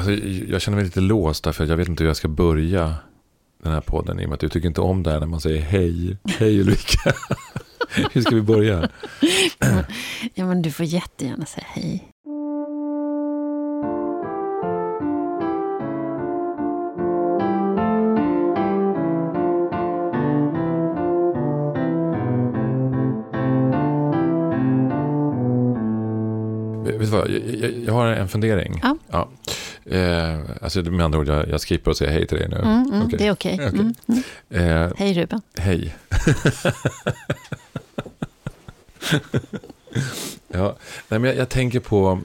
Alltså, jag känner mig lite låst därför jag vet inte hur jag ska börja den här podden. I och med att du tycker inte om det här när man säger hej. Hej Ulrika. hur ska vi börja? ja, men du får jättegärna säga hej. Vet du vad, jag, jag, jag har en fundering. Ja. ja. Eh, alltså med andra ord, jag, jag skippar att säga hej till dig nu. Mm, mm, Okej. Det är okej. Okej. Mm, mm. Eh, Hej Ruben. hej. ja, nej, men jag, jag tänker på...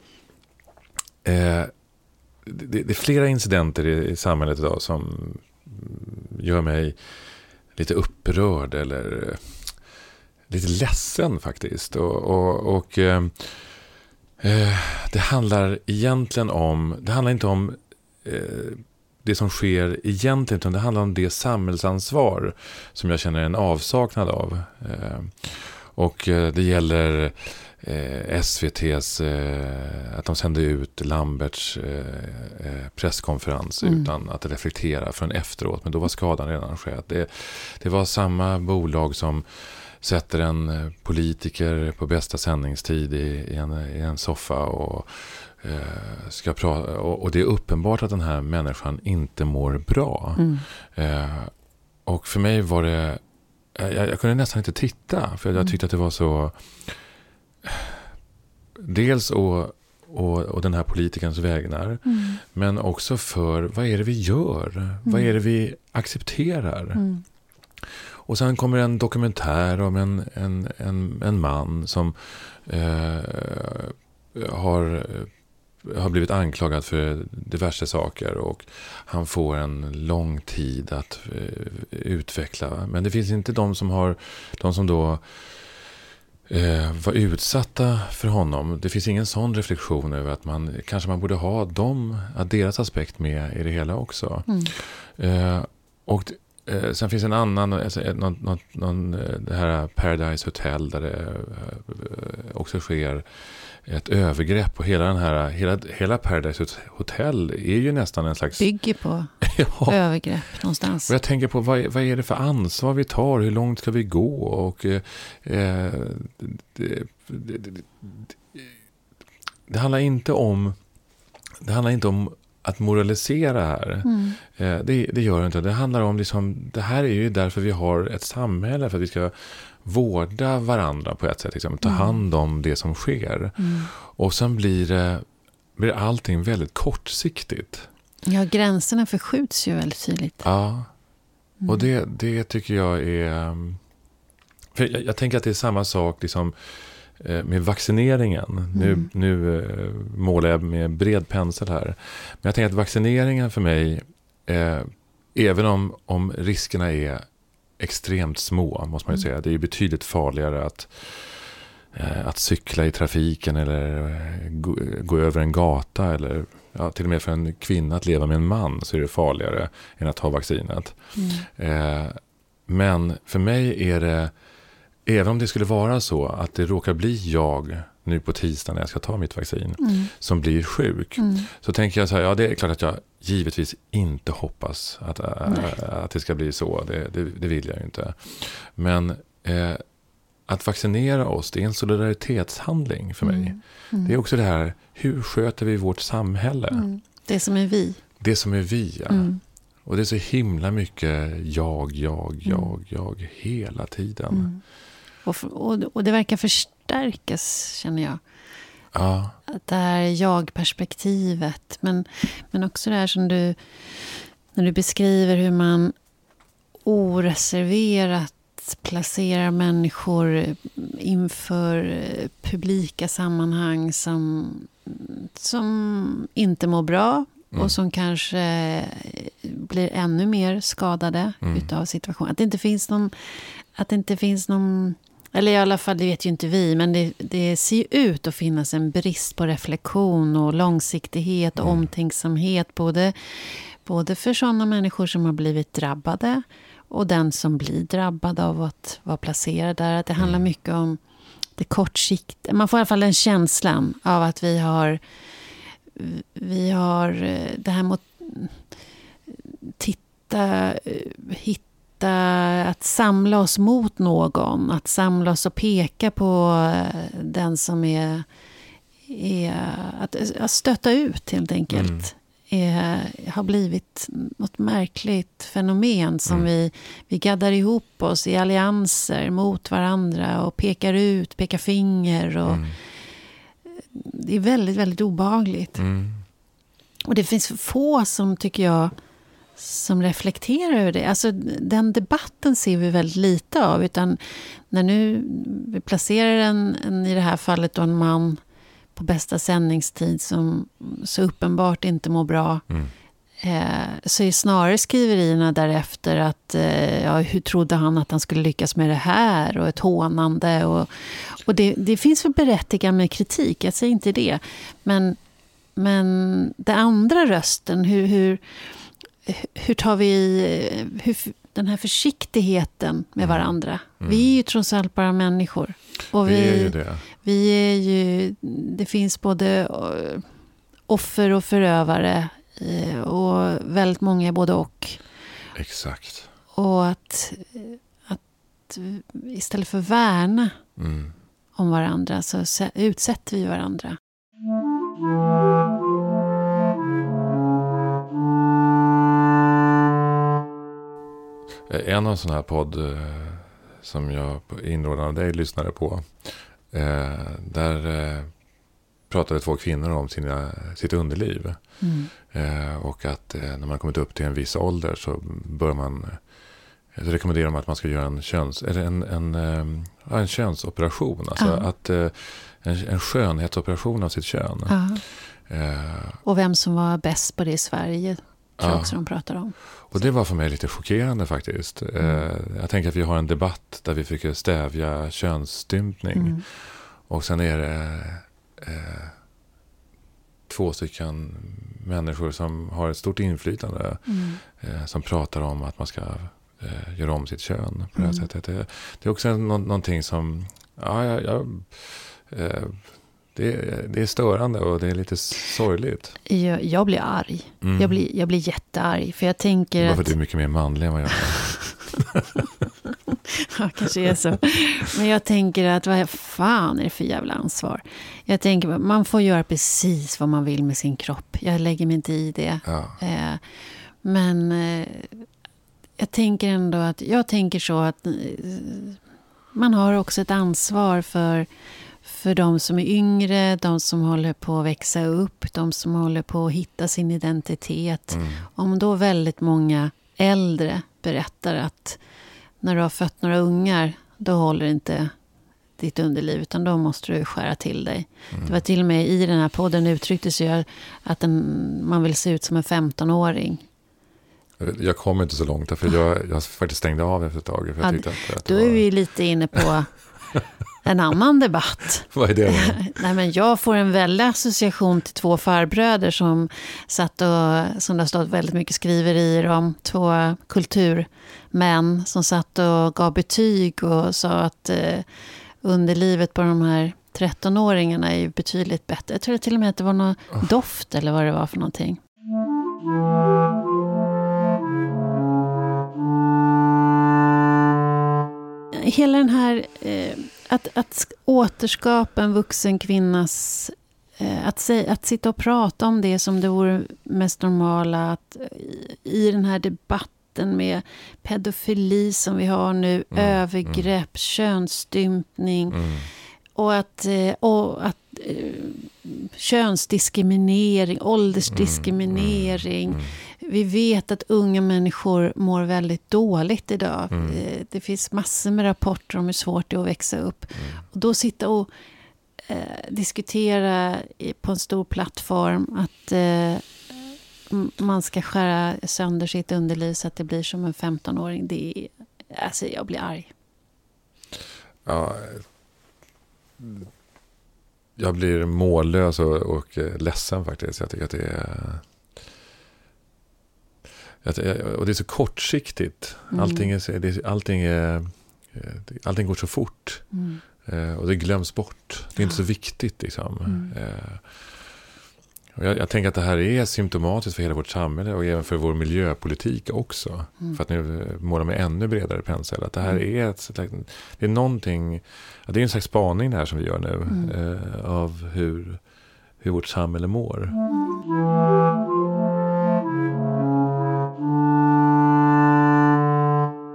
Eh, det, det är flera incidenter i, i samhället idag som gör mig lite upprörd eller lite ledsen faktiskt. Och, och, och eh, det handlar egentligen om, det handlar inte om eh, det som sker egentligen, utan det handlar om det samhällsansvar som jag känner en avsaknad av. Eh, och eh, det gäller eh, SVTs, eh, att de sände ut Lamberts eh, eh, presskonferens Mm. utan att reflektera förrän efteråt. Men då var skadan redan skedd. Det, det var samma bolag som sätter en eh, politiker på bästa sändningstid i, i, en, i en soffa och eh, ska prata. Och, och det är uppenbart att den här människan inte mår bra. Mm. Eh, och för mig var det, jag, jag kunde nästan inte titta. För jag Mm. tyckte att det var så, dels och, och, och den här politikerns vägnar. Mm. Men också för, vad är det vi gör? Vad är det vi accepterar? Mm. Och sen kommer en dokumentär om en, en, en, en man som eh, har, har blivit anklagad för diverse saker. Och han får en lång tid att eh, utveckla. Men det finns inte de som har, de som då eh, var utsatta för honom. Det finns ingen sån reflektion över att man kanske man borde ha dem, att deras aspekt med i det hela också. Mm. Eh, och eh, sen finns en annan, alltså, eh, någon, någon, någon, eh, det här Paradise Hotel där det eh, också sker ett övergrepp. Och hela, den här, hela, hela Paradise Hotel är ju nästan en slags... Bygger på ja, övergrepp någonstans. och jag tänker på vad, vad är det för ansvar vi tar? Hur långt ska vi gå? Och, eh, det, det, det, det handlar inte om det handlar inte om att moralisera här. Mm. Eh, det, det gör det inte. Det handlar om liksom, det här är ju därför vi har ett samhälle. För att vi ska vårda varandra på ett sätt. Liksom, ta Mm. hand om det som sker. Mm. Och sen blir, det, blir allting väldigt kortsiktigt. Ja, gränserna förskjuts ju väldigt tydligt. Ja, Mm. och det, det tycker jag är... um, För jag, jag tänker att det är samma sak liksom, med vaccineringen. Nu, Mm. nu eh, målar jag med bred pensel här. Men jag tänker att vaccineringen för mig, eh, även om, om riskerna är extremt små, måste man ju Mm. säga. Det är ju betydligt farligare att, eh, att cykla i trafiken eller eh, gå, gå över en gata. Eller ja, till och med för en kvinna att leva med en man så är det farligare än att ta vaccinet. Mm. Eh, men för mig är det, även om det skulle vara så att det råkar bli jag nu på tisdag när jag ska ta mitt vaccin Mm. som blir sjuk. Mm. Så tänker jag så här, ja det är klart att jag givetvis inte hoppas att, äh, att det ska bli så. Det, det, det vill jag ju inte. Men eh, att vaccinera oss, det är en solidaritetshandling för mig. Mm. Mm. Det är också det här, hur sköter vi vårt samhälle? Mm. Det som är vi. Det som är vi, ja. Mm. Och det är så himla mycket jag, jag, jag, jag hela tiden. Och, och, och det verkar förstärkas, känner jag. Ja, Att det här jag-perspektivet. Men, men också det här som du... När du beskriver hur man oreserverat placerar människor inför publika sammanhang som, som inte mår bra Mm. och som kanske blir ännu mer skadade Mm. utav situationen. Att det inte finns någon... Att det inte finns någon eller i alla fall, det vet ju inte vi, men det, det ser ju ut att finnas en brist på reflektion och långsiktighet och Mm. omtänksamhet. Både, både för sådana människor som har blivit drabbade och den som blir drabbad av att vara placerad där. Att det handlar Mm. mycket om det kortsiktiga. Man får i alla fall den känslan av att vi har vi har eh, det här mot titta, eh, hitta, att samla oss mot någon. Att samla oss och peka på eh, den som är, är att, att stöta ut helt enkelt. Mm. Är, har blivit något märkligt fenomen som mm. vi, vi gaddar ihop oss i allianser mot varandra och pekar ut, pekar finger. Och mm. Det är väldigt, väldigt obehagligt. Mm. Och det finns få som, tycker jag, som reflekterar över det. Alltså, den debatten ser vi väldigt lite av. Utan när nu vi placerar en, en i det här fallet då en man på bästa sändningstid som så uppenbart inte mår bra. Mm. Eh, så är snarare skriverierna därefter att eh, ja, hur trodde han att han skulle lyckas med det här? Och ett hånande. Och, och det, det finns väl berättigat med kritik, jag säger inte det. Men, men den andra rösten, hur, hur hur tar vi hur, den här försiktigheten med mm. varandra? Mm. Vi är ju trots allt bara människor. Och vi, vi är ju det. Vi är ju, det finns både eh, offer och förövare. Eh, och väldigt många både och. Exakt. Och att, att istället för värna mm. om varandra så utsätter vi varandra. Eh, en av sådana här podd eh, som jag på inrådan av dig lyssnade på. Eh, där pratade två kvinnor om sina, sitt underliv. Mm. och att när man kommit upp till en viss ålder så bör man rekommenderar de att man ska göra en, köns, eller en, en, en könsoperation. Alltså uh att, en, en skönhetsoperation av sitt kön. Uh och vem som var bäst på det i Sverige tror jag också de pratar om. Och det var för mig lite chockerande faktiskt. Mm. Eh, jag tänker att vi har en debatt där vi försöker stävja könsstympning. Mm. Och sen är det eh, två stycken människor som har ett stort inflytande. Mm. Eh, som pratar om att man ska eh, göra om sitt kön på det här mm. sättet. Det, det, är också nå någonting som... Ja, jag, jag eh, det, det, är störande och det är lite sorgligt. Jag, jag blir arg. Mm. Jag, blir, jag blir jättearg. För jag tänker Bara för att du är mycket mer manlig än vad jag är. ja, kanske är så. Men jag tänker att vad fan är det för jävla ansvar? Jag tänker att man får göra precis vad man vill med sin kropp. Jag lägger mig inte i det. Ja. Eh, men eh, jag tänker ändå att, jag tänker så att eh, man har också ett ansvar för för de som är yngre, de som håller på att växa upp, de som håller på att hitta sin identitet. Mm. Om då väldigt många äldre berättar att när du har fött några ungar, då håller inte ditt underliv, utan då måste du skära till dig. Mm. Det var till och med i den här podden uttrycktes ju att en, man vill se ut som en 15-åring. Jag kom inte så långt, för jag, jag faktiskt stängde av efter ett tag. För jag ja, att, att då var... är vi lite inne på en annan debatt. Vad är det då? Nej, men jag får en väldig association till två farbröder som satt och, som det har stått väldigt mycket skriverier om, två kulturmän som satt och gav betyg och sa att eh, underlivet på de här 13-åringarna är ju betydligt bättre. Jag tror till och med att det var någon doft eller vad det var för någonting. Hela den här eh, att, att återskapa en vuxen kvinnas... Eh, att, säga, att sitta och prata om det som det vore mest normala. Att, i, I den här debatten med pedofili som vi har nu, mm, övergrepp, mm. könsstympning. Mm. Och att, eh, och att eh, könsdiskriminering, åldersdiskriminering. Mm, mm, mm. Vi vet att unga människor mår väldigt dåligt idag. Mm. Eh, det finns massor med rapporter om hur svårt det är att växa upp. Mm. Och då sitta och eh, diskutera på en stor plattform att eh, man ska skära sönder sitt underliv så att det blir som en 15-åring. Det är, alltså jag blir arg. Ja, jag blir mållös och, och ledsen faktiskt. Jag tycker att det är... Och det är så kortsiktigt. Mm. Allting, är, allting, är, allting går så fort. Mm. Eh, och det glöms bort. Det är inte så viktigt. Liksom. Mm. Eh, Och jag, jag tänker att det här är symptomatiskt för hela vårt samhälle och även för vår miljöpolitik också. Mm. För att nu måla med ännu bredare pensel. Att det här Mm. är, ett, det är någonting, det är en slags spaning det här som vi gör nu. Mm. Eh, av hur, hur vårt samhälle mår.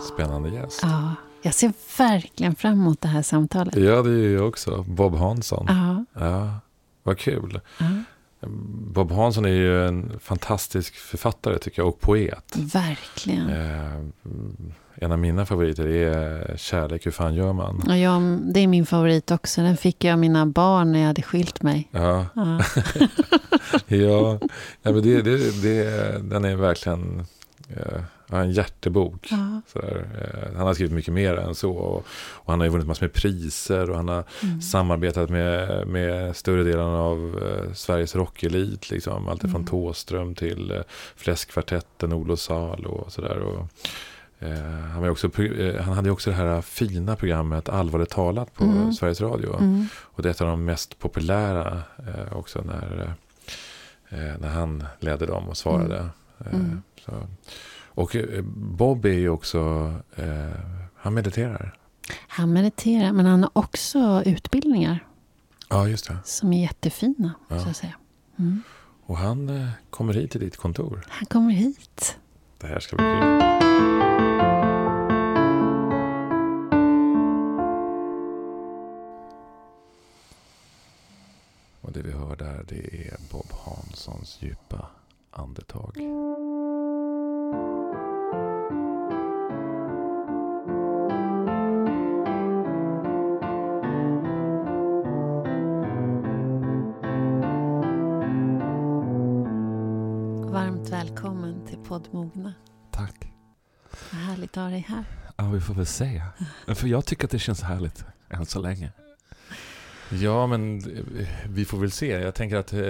Spännande gäst. Ja, jag ser verkligen fram emot det här samtalet. Ja, det är jag också. Bob Hansson. Ja, Ja, vad kul. ja, Bob Hansson är ju en fantastisk författare tycker jag och poet. verkligen. Eh, en av mina favoriter är Kärlek, hur fan gör man? Och jag, det är min favorit också. Den fick jag av mina barn när jag hade skilt mig. Ja, Ja. ja, ja men det, det, det, den är verkligen eh, ja, en hjärtebok. Ja. Sådär. Eh, han har skrivit mycket mer än så. Och, och han har ju vunnit massor med priser och han har Mm. samarbetat med, med större delen av eh, Sveriges rockelit. Liksom. Allt från Mm. Tåström till eh, Fläskkvartetten, Olof Salo och sådär. Och, eh, han, var också, eh, han hade också det här fina programmet Allvarligt talat på Mm. Sveriges Radio. Mm. Och det är ett av de mest populära också när, när han ledde dem och svarade. Eh, Mm. så. Och eh, Bob är ju också, eh, han mediterar. Han mediterar, men han har också utbildningar Ja, just det. som är jättefina. Ja. Så att säga. Mm. Och han eh, kommer hit till ditt kontor. Han kommer hit. Det här ska bli kul. Och det vi hör där det är Bob Hanssons djupa andetag. Välkommen till poddmogna. Tack. Vad härligt att ha dig här. Ja, vi får väl se. För jag tycker att det känns härligt än så länge. Ja, men vi får väl se. Jag tänker att eh,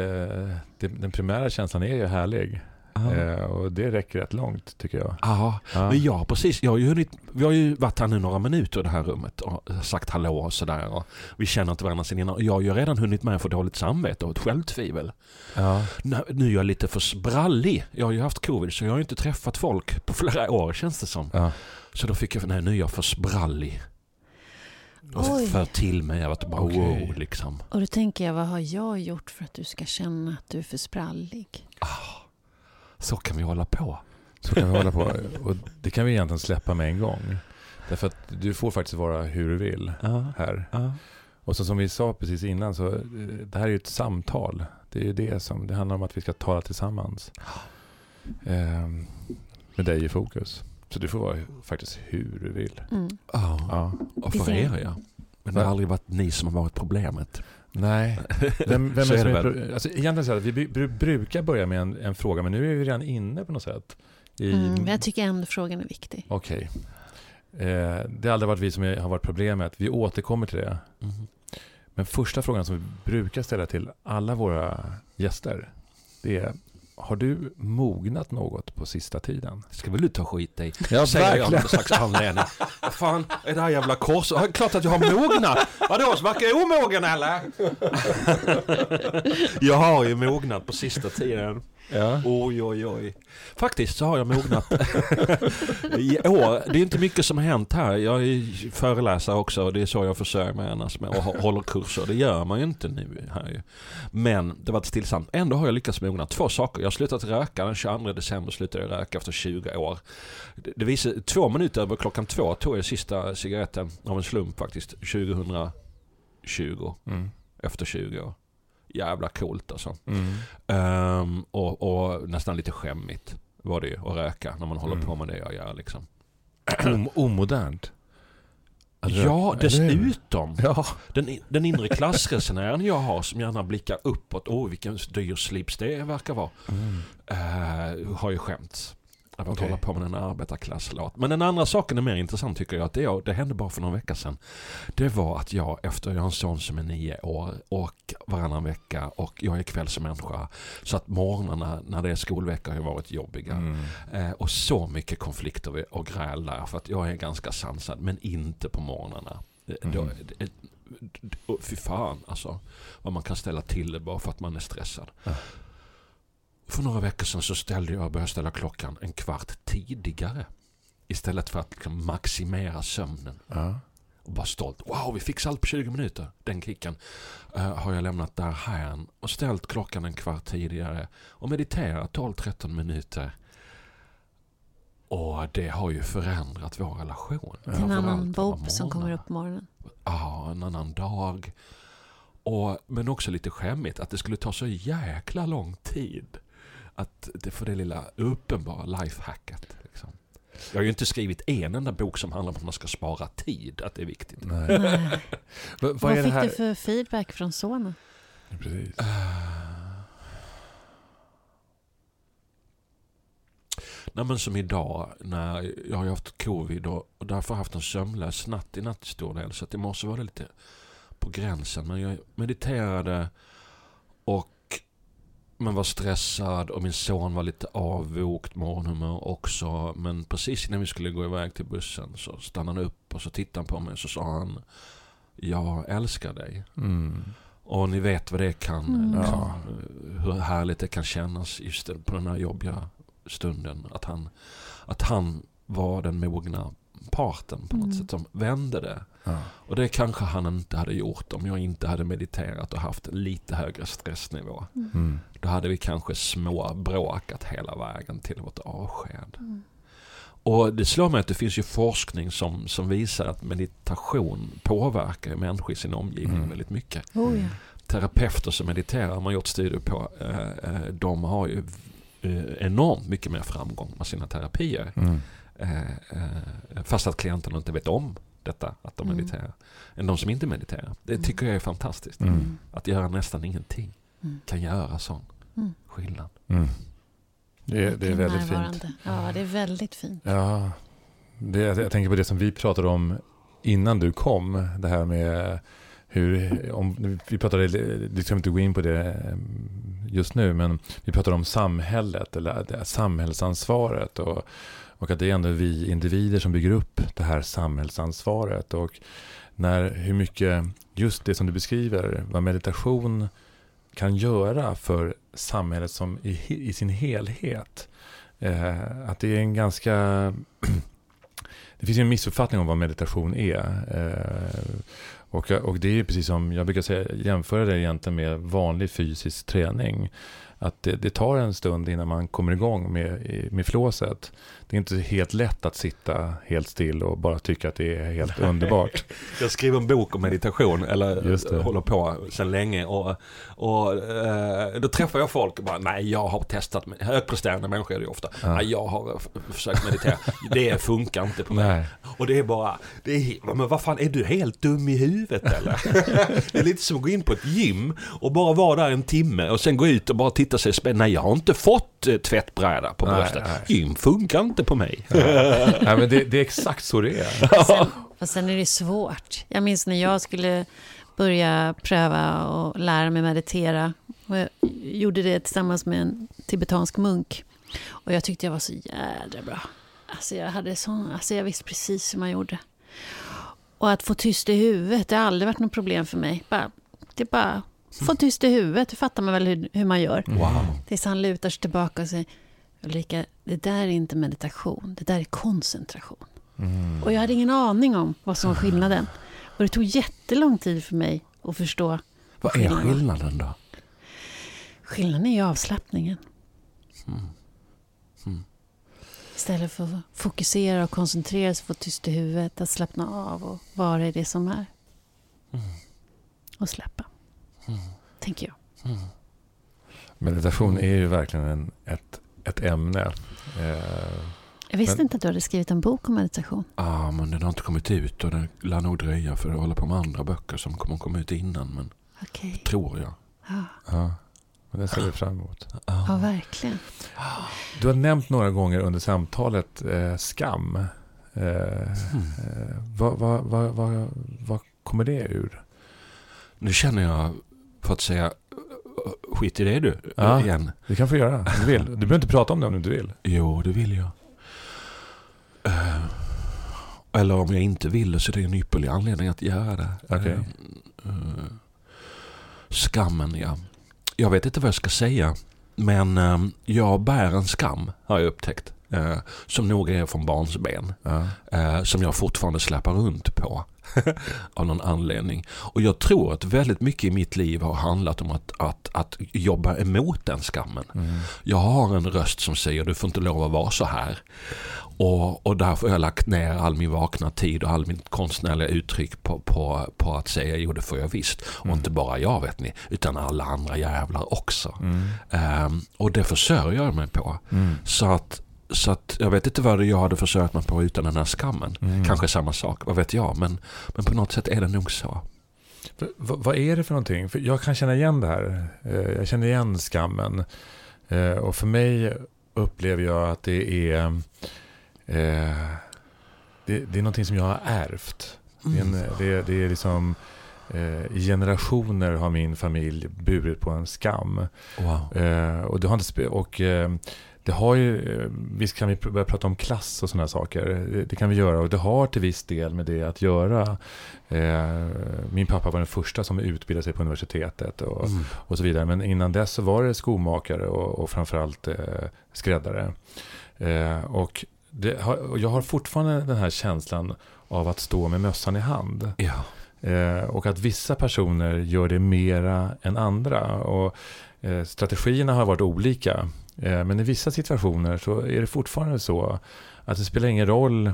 det, den primära känslan är ju härlig. Ja. Eh, och det räcker rätt långt tycker jag. Ja, Ja. men ja, precis. Jag har ju hunnit, vi har ju varit här nu några minuter i det här rummet och sagt hallå och sådär. Och vi känner inte varandra sen innan. Och Jag har ju redan hunnit med att få dåligt samvete och ett självtvivel. Ja. Nu nu är jag lite för sprallig. Jag har ju haft covid så jag har ju inte träffat folk på flera år känns det som. Ja. Så då fick jag, nej nu är jag för sprallig. Och Oj. för till mig, jag var bara Okej. wow liksom. Och då tänker jag, vad har jag gjort för att du ska känna att du är för sprallig? Så kan vi hålla på. Så kan vi hålla på. Och det kan vi egentligen släppa med en gång. Därför att du får faktiskt vara hur du vill här. Ja. Och så som vi sa precis innan, så eh, det här är ju ett samtal. Det är ju det som, det handlar om att vi ska tala tillsammans. Ehm, med dig i fokus. Så du får vara faktiskt hur du vill. Mm. Ja. Ja. Och Vi för ser. er ja. Men det har aldrig varit ni som har varit problemet. Nej, vem, vem Så är är det väl. alltså, egentligen så här, vi bru- brukar börja med en, en fråga, men nu är vi redan inne på något sätt. I, Mm. men Jag tycker ändå frågan är viktig. Okej. Eh, det har aldrig varit vi som är- har varit problemet. Vi återkommer till det. Mhm. Men första frågan som vi brukar ställa till alla våra gäster. Det är, har du mognat något på sista tiden? Ska väl du ta skit i? Ja, Säger jag med slags anledning. Fan är det här jävla kors? Ja, Klart att jag har mognat. Vadå, verkar jag omogen eller? jag har ju mognat på sista tiden. Ja. Oj, oj, oj. Faktiskt så har jag mognat. I år, det är inte mycket som har hänt här. Jag är föreläsare också och det är så jag försörjer mig annars med och hå- håller kurser. Det gör man ju inte nu här ju. Men det var stillsamt. Ändå har jag lyckats mogna. Två saker. Jag har slutat röka. Den 22 december slutade jag röka efter 20 år. Det, visar, två minuter över klockan två tog jag sista cigaretten av en slump faktiskt. 2020. Mm. Efter 20 år. Jävla coolt alltså. Mm. Ehm, och, och nästan lite skämmigt var det ju att röka när man håller Mm. på med det jag gör liksom. Om, omodernt. Röka, Ja, dessutom. Ja. Den, den inre klassresenären jag har som gärna blickar uppåt. Åh, vilken dyr slips det verkar vara. Mm. Uh, har ju skämts. Av att Okej. hålla på med en arbetarklasslåt. Men den andra saken är mer intressant tycker jag. Att det, det hände bara för några veckor sedan. Det var att jag efter, jag har en son som är nio år och varannan vecka och jag är kvällsmänniska. Så att morgnarna när det är skolvecka har varit jobbiga. Mm. Eh, och så mycket konflikter och gräl där. För att jag är ganska sansad, men inte på morgnarna. Eh, Mm. Då, eh, eh, fy fan alltså. Vad man kan ställa till det bara för att man är stressad. Ja. För några veckor sedan så ställde jag, började ställa klockan en kvart tidigare. Istället för att liksom maximera sömnen. Ja. Och bara stolt. Wow, vi fixade allt på 20 minuter. Den kicken eh, har jag lämnat där här och ställt klockan en kvart tidigare och mediterat 12-13 minuter. Och det har ju förändrat vår relation. Det är en annan bob som kommer upp på morgonen. Ja, en annan dag. Och, men också lite skämmigt att det skulle ta så jäkla lång tid. Att det får det lilla uppenbara lifehacket. Liksom. Jag har ju inte skrivit en enda bok som handlar om att man ska spara tid, att det är viktigt. Nej. Nej. Va, vad Vad är det fick du för feedback från sonen? Precis. Nej men som idag när jag har haft covid och, och därför haft en sömnlös natt i natt stor del. Så att i morse var det lite på gränsen. Men jag mediterade och men var stressad och min son var lite avvokt morgonhumör också. Men precis innan vi skulle gå iväg till bussen så stannade han upp och så tittade han på mig och så sa han Jag älskar dig. Mm. Och ni vet vad det kan, Mm. Ja. hur härligt det kan kännas just på den här jobbiga stunden. Att han, att han var den mogna parten på något Mm. sätt som vände det. Ja. Och det kanske han inte hade gjort om jag inte hade mediterat och haft lite högre stressnivå. Mm. Då hade vi kanske små bråkat hela vägen till vårt avsked. Mm. Och det slår mig att det finns ju forskning som, som visar att meditation påverkar människor i sin omgivning Mm. väldigt mycket Oh, ja. terapeuter som mediterar har man gjort studier på. eh, eh, De har ju eh, enormt mycket mer framgång med sina terapier. Mm. Fast att klienterna inte vet om detta, att de Mm. mediterar. Än de som inte mediterar. Det Mm. tycker jag är fantastiskt. Mm. Att göra nästan ingenting Mm. kan göra sån skillnad. Mm. Det, är- det är väldigt fint. Ja, det är väldigt fint. Ja, det, jag tänker på det som vi pratade om innan du kom. Det här med hur, om, vi pratade, vi ska inte gå in på det just nu, men vi pratade om samhället, eller samhällsansvaret. Och, och att det är ändå vi individer som bygger upp det här samhällsansvaret. Och när, hur mycket, just det som du beskriver, vad meditation kan göra för samhället som i, i sin helhet. Eh, att det är en ganska... det finns ju en missuppfattning om vad meditation är. Eh, och, och det är ju precis som jag brukar säga, jämföra det egentligen med vanlig fysisk träning. Att det, det tar en stund innan man kommer igång med, med flåset. Det är inte helt lätt att sitta helt still och bara tycka att det är helt underbart. Jag skriver en bok om meditation, eller håller på sedan länge. Och, och eh, då träffar jag folk och bara, nej jag har testat, högpresterande människor är det ofta. Ja. Nej, jag har försökt meditera, det funkar inte på mig. Nej. Och det är bara, det är, men vad fan är du helt dum i huvudet eller? det är lite som att gå in på ett gym och bara vara där en timme och sen gå ut och bara titta sig i spegeln. Nej, jag har inte fått eh, tvättbräda på bröstet. Gym funkar inte på mig. Nej, men det, det är exakt så det är. Sen, fast sen är det svårt. Jag minns när jag skulle börja pröva och lära mig meditera. Och jag gjorde det tillsammans med en tibetansk munk. Och jag tyckte jag var så jädra bra. Alltså jag, hade sån, alltså jag visste precis hur man gjorde. Och att få tyst i huvudet, det har aldrig varit något problem för mig. Bara, det är bara få tyst i huvudet, det fattar man väl hur, hur man gör. Wow. Tills han lutar sig tillbaka och säger Ulrika, det där är inte meditation, det där är koncentration. Mm. Och jag hade ingen aning om vad som var skillnaden. Och det tog jättelång tid för mig att förstå Vad är skillnaden då? Skillnaden är ju avslappningen. Mm. Mm. Istället för att fokusera och koncentrera sig, få tyst i huvudet, att slappna av och vara i det som är. Mm. Och släppa, Mm. tänker jag. Mm. Meditation är ju verkligen en, ett, ett ämne. Eh, Jag visste Men- inte att du hade skrivit en bok om meditation. Ja, men den har inte kommit ut och den lär nog dröja för jag håller på med andra böcker som kommer komma ut innan. Men Okej. tror jag. Ja, ja, men det ser vi fram emot. ja, verkligen. Du har nämnt några gånger under samtalet eh, skam. Eh, Mm. eh, vad, vad, vad, vad, vad kommer det ur? Nu känner jag, för att säga, skit i det du, Ja. igen. Du kan få göra du vill. Du behöver inte prata om det om du inte vill. Jo, det vill jag. Eh, eller om jag inte vill det så är det en ypperlig anledning att göra det. Okej. Eh, eh, skammen, ja. Jag vet inte vad jag ska säga men eh, jag bär en skam har jag upptäckt. Som nog är från barnsben. Som jag fortfarande släpar runt på. av någon anledning. Och jag tror att väldigt mycket i mitt liv har handlat om att, att, att jobba emot den skammen. Mm. Jag har en röst som säger du får inte lov att vara så här. Och, och därför har jag lagt ner all min vakna tid och all min konstnärliga uttryck på, på, på att säga jo det får jag visst. Och Mm. inte bara jag vet ni, utan alla andra jävlar också. Mm. Ehm, och det försörjer jag mig på. Mm. Så att, så att jag vet inte vad jag hade försörjt mig på utan den här skammen. Mm. Kanske samma sak, vad vet jag. Men, men på något sätt är det nog så. För, vad, är det för någonting? För jag kan känna igen det här. Eh, Jag känner igen skammen. Eh, Och för mig upplever jag att det är eh, det, det är någonting som jag har ärvt. Det är, en, det, det är liksom I generationer har min familj burit på en skam. Wow. Och det har inte och det har ju, eh, visst kan vi börja prata om klass och sådana saker. Det, kan vi göra och det har till viss del med det att göra. Eh, min pappa var den första som utbildade sig på universitetet och, Mm. och så vidare. Men innan dess så var det skomakare och, och framförallt eh, skräddare. Och, har, jag har fortfarande den här känslan av att stå med mössan i hand. Ja. Eh, och att vissa personer gör det mera än andra. Och, eh, strategierna har varit olika. Eh, men i vissa situationer så är det fortfarande så att det spelar ingen roll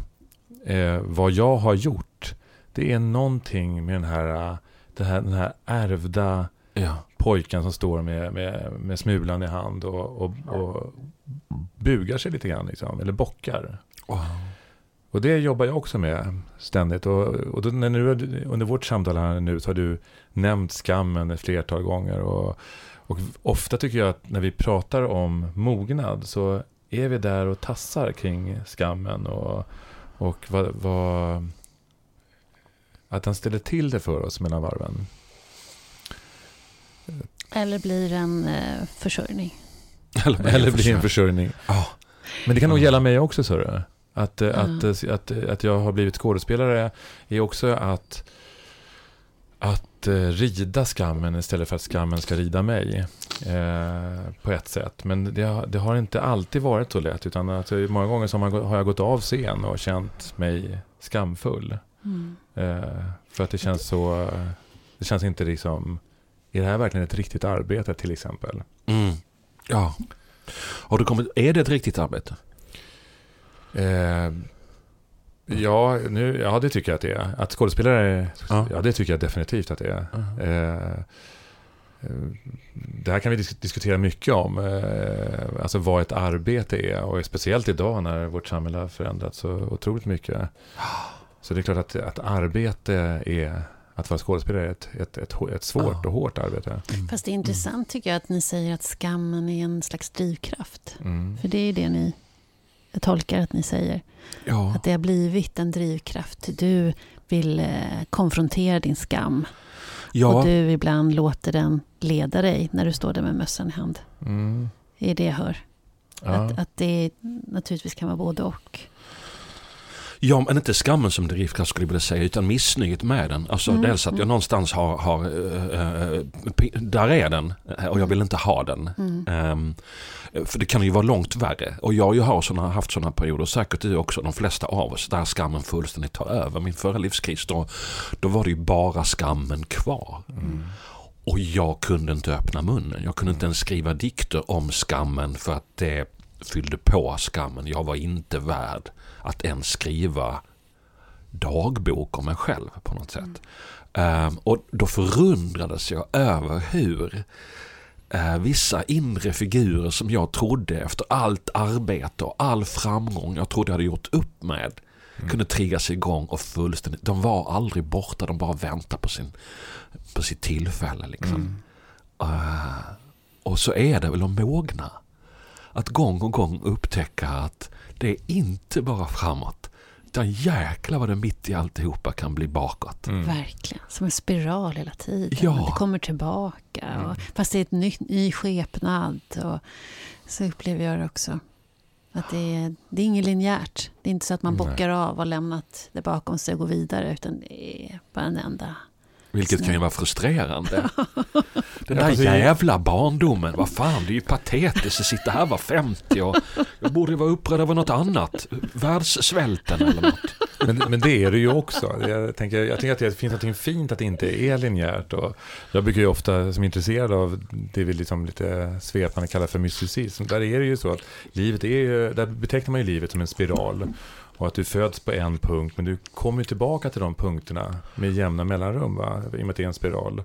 eh, vad jag har gjort. Det är någonting med den här, den här, den här ärvda Ja. pojken som står med, med, med smulan i hand och, och, och bugar sig lite grann, liksom, eller bockar. Wow. Och det jobbar jag också med ständigt. Och, och då, när nu, under vårt samtal här nu så har du nämnt skammen ett flertal gånger. Och, och ofta tycker jag att när vi pratar om mognad så är vi där och tassar kring skammen. Och, och vad, vad, att den ställer till det för oss mellan varven. Eller blir en eh, försörjning. Eller blir en försörjning. Ja. Men det kan nog Mm. gälla mig också, så. Att, Mm. att, eh, att, eh, att jag har blivit skådespelare är också att, att eh, rida skammen istället för att skammen ska rida mig. Eh, på ett sätt. Men det, har- det har inte alltid varit så lätt. Utan att, många gånger så har, man, gå- har jag gått av scen och känt mig skamfull. Mm. Eh, för att det känns så... Det känns inte liksom... Är det här verkligen ett riktigt arbete till exempel? Mm. Ja. Har du kommit, är det ett riktigt arbete? Eh, ja, nu, ja, det tycker jag att det är. Att skådespelare, ja. Ja. det tycker jag definitivt att det är. Eh, eh, det här kan vi dis- diskutera mycket om, eh, alltså vad ett arbete är. Och speciellt idag när vårt samhälle har förändrats så otroligt mycket. Så det är klart att, att arbete är, att vara skådespelare är ett, ett, ett, ett svårt Ja. och hårt arbete. Mm. Fast det är intressant tycker jag att ni säger att skammen är en slags drivkraft. Mm. För det är det ni jag tolkar att ni säger. Ja. Att det har blivit en drivkraft. Du vill eh, konfrontera din skam. ja. Och du ibland låter den leda dig när du står där med mössan i hand. Mm. Det är det jag hör. Ja. Att, att det naturligtvis kan vara både och. Ja, men inte skammen som drivkraft skulle jag vilja säga, utan missnöjet med den. Alltså Mm, dels att jag mm. någonstans har, har pi- där är den och jag vill inte ha den. Mm. Ehm, för det kan ju vara långt värre. Och jag ju har såna, haft sådana perioder, säkert du också, de flesta av oss, där skammen fullständigt tar över. Min förra livskris, då, då var det ju bara skammen kvar. Mm. Och jag kunde inte öppna munnen. Jag kunde inte ens skriva dikter om skammen för att det fyllde på skammen. Jag var inte värd att ens skriva dagbok om mig själv på något sätt. Ehm, och då förundrades jag över hur eh, vissa inre figurer som jag trodde efter allt arbete och all framgång jag trodde jag hade gjort upp med kunde triggas igång och fullständigt, de var aldrig borta, de bara väntade på, sin, på sitt tillfälle. Liksom. Mm. Eh, och så är det väl att mogna. Att gång och gång upptäcka att det är inte bara framåt. Utan jäklar vad det mitt i alltihopa kan bli bakåt. Mm. Verkligen. Som en spiral hela tiden. Ja. Det kommer tillbaka. Mm. Och, fast det är ett nytt, ny skepnad. Och, så upplever jag det också. Att det är, det är inget linjärt. Det är inte så att man Nej. bockar av och lämnat det bakom sig och går vidare. Utan det är bara en enda Vilket kan ju vara frustrerande. Den där jävla barndomen, vad fan det är ju patetiskt att sitta här var 50 och jag borde vara upprörd över något annat. Världssvälten eller något. Men, men det är det ju också. Jag tänker, jag tänker att det finns något fint att det inte är linjärt. Och jag brukar ju ofta, som är intresserad av det vi liksom lite svepande kallar för mysticism, där är det ju så att livet är ju, där betecknar man ju livet som en spiral. Och att du föds på en punkt, men du kommer tillbaka till de punkterna med jämna mellanrum, va? i och med att det är en spiral.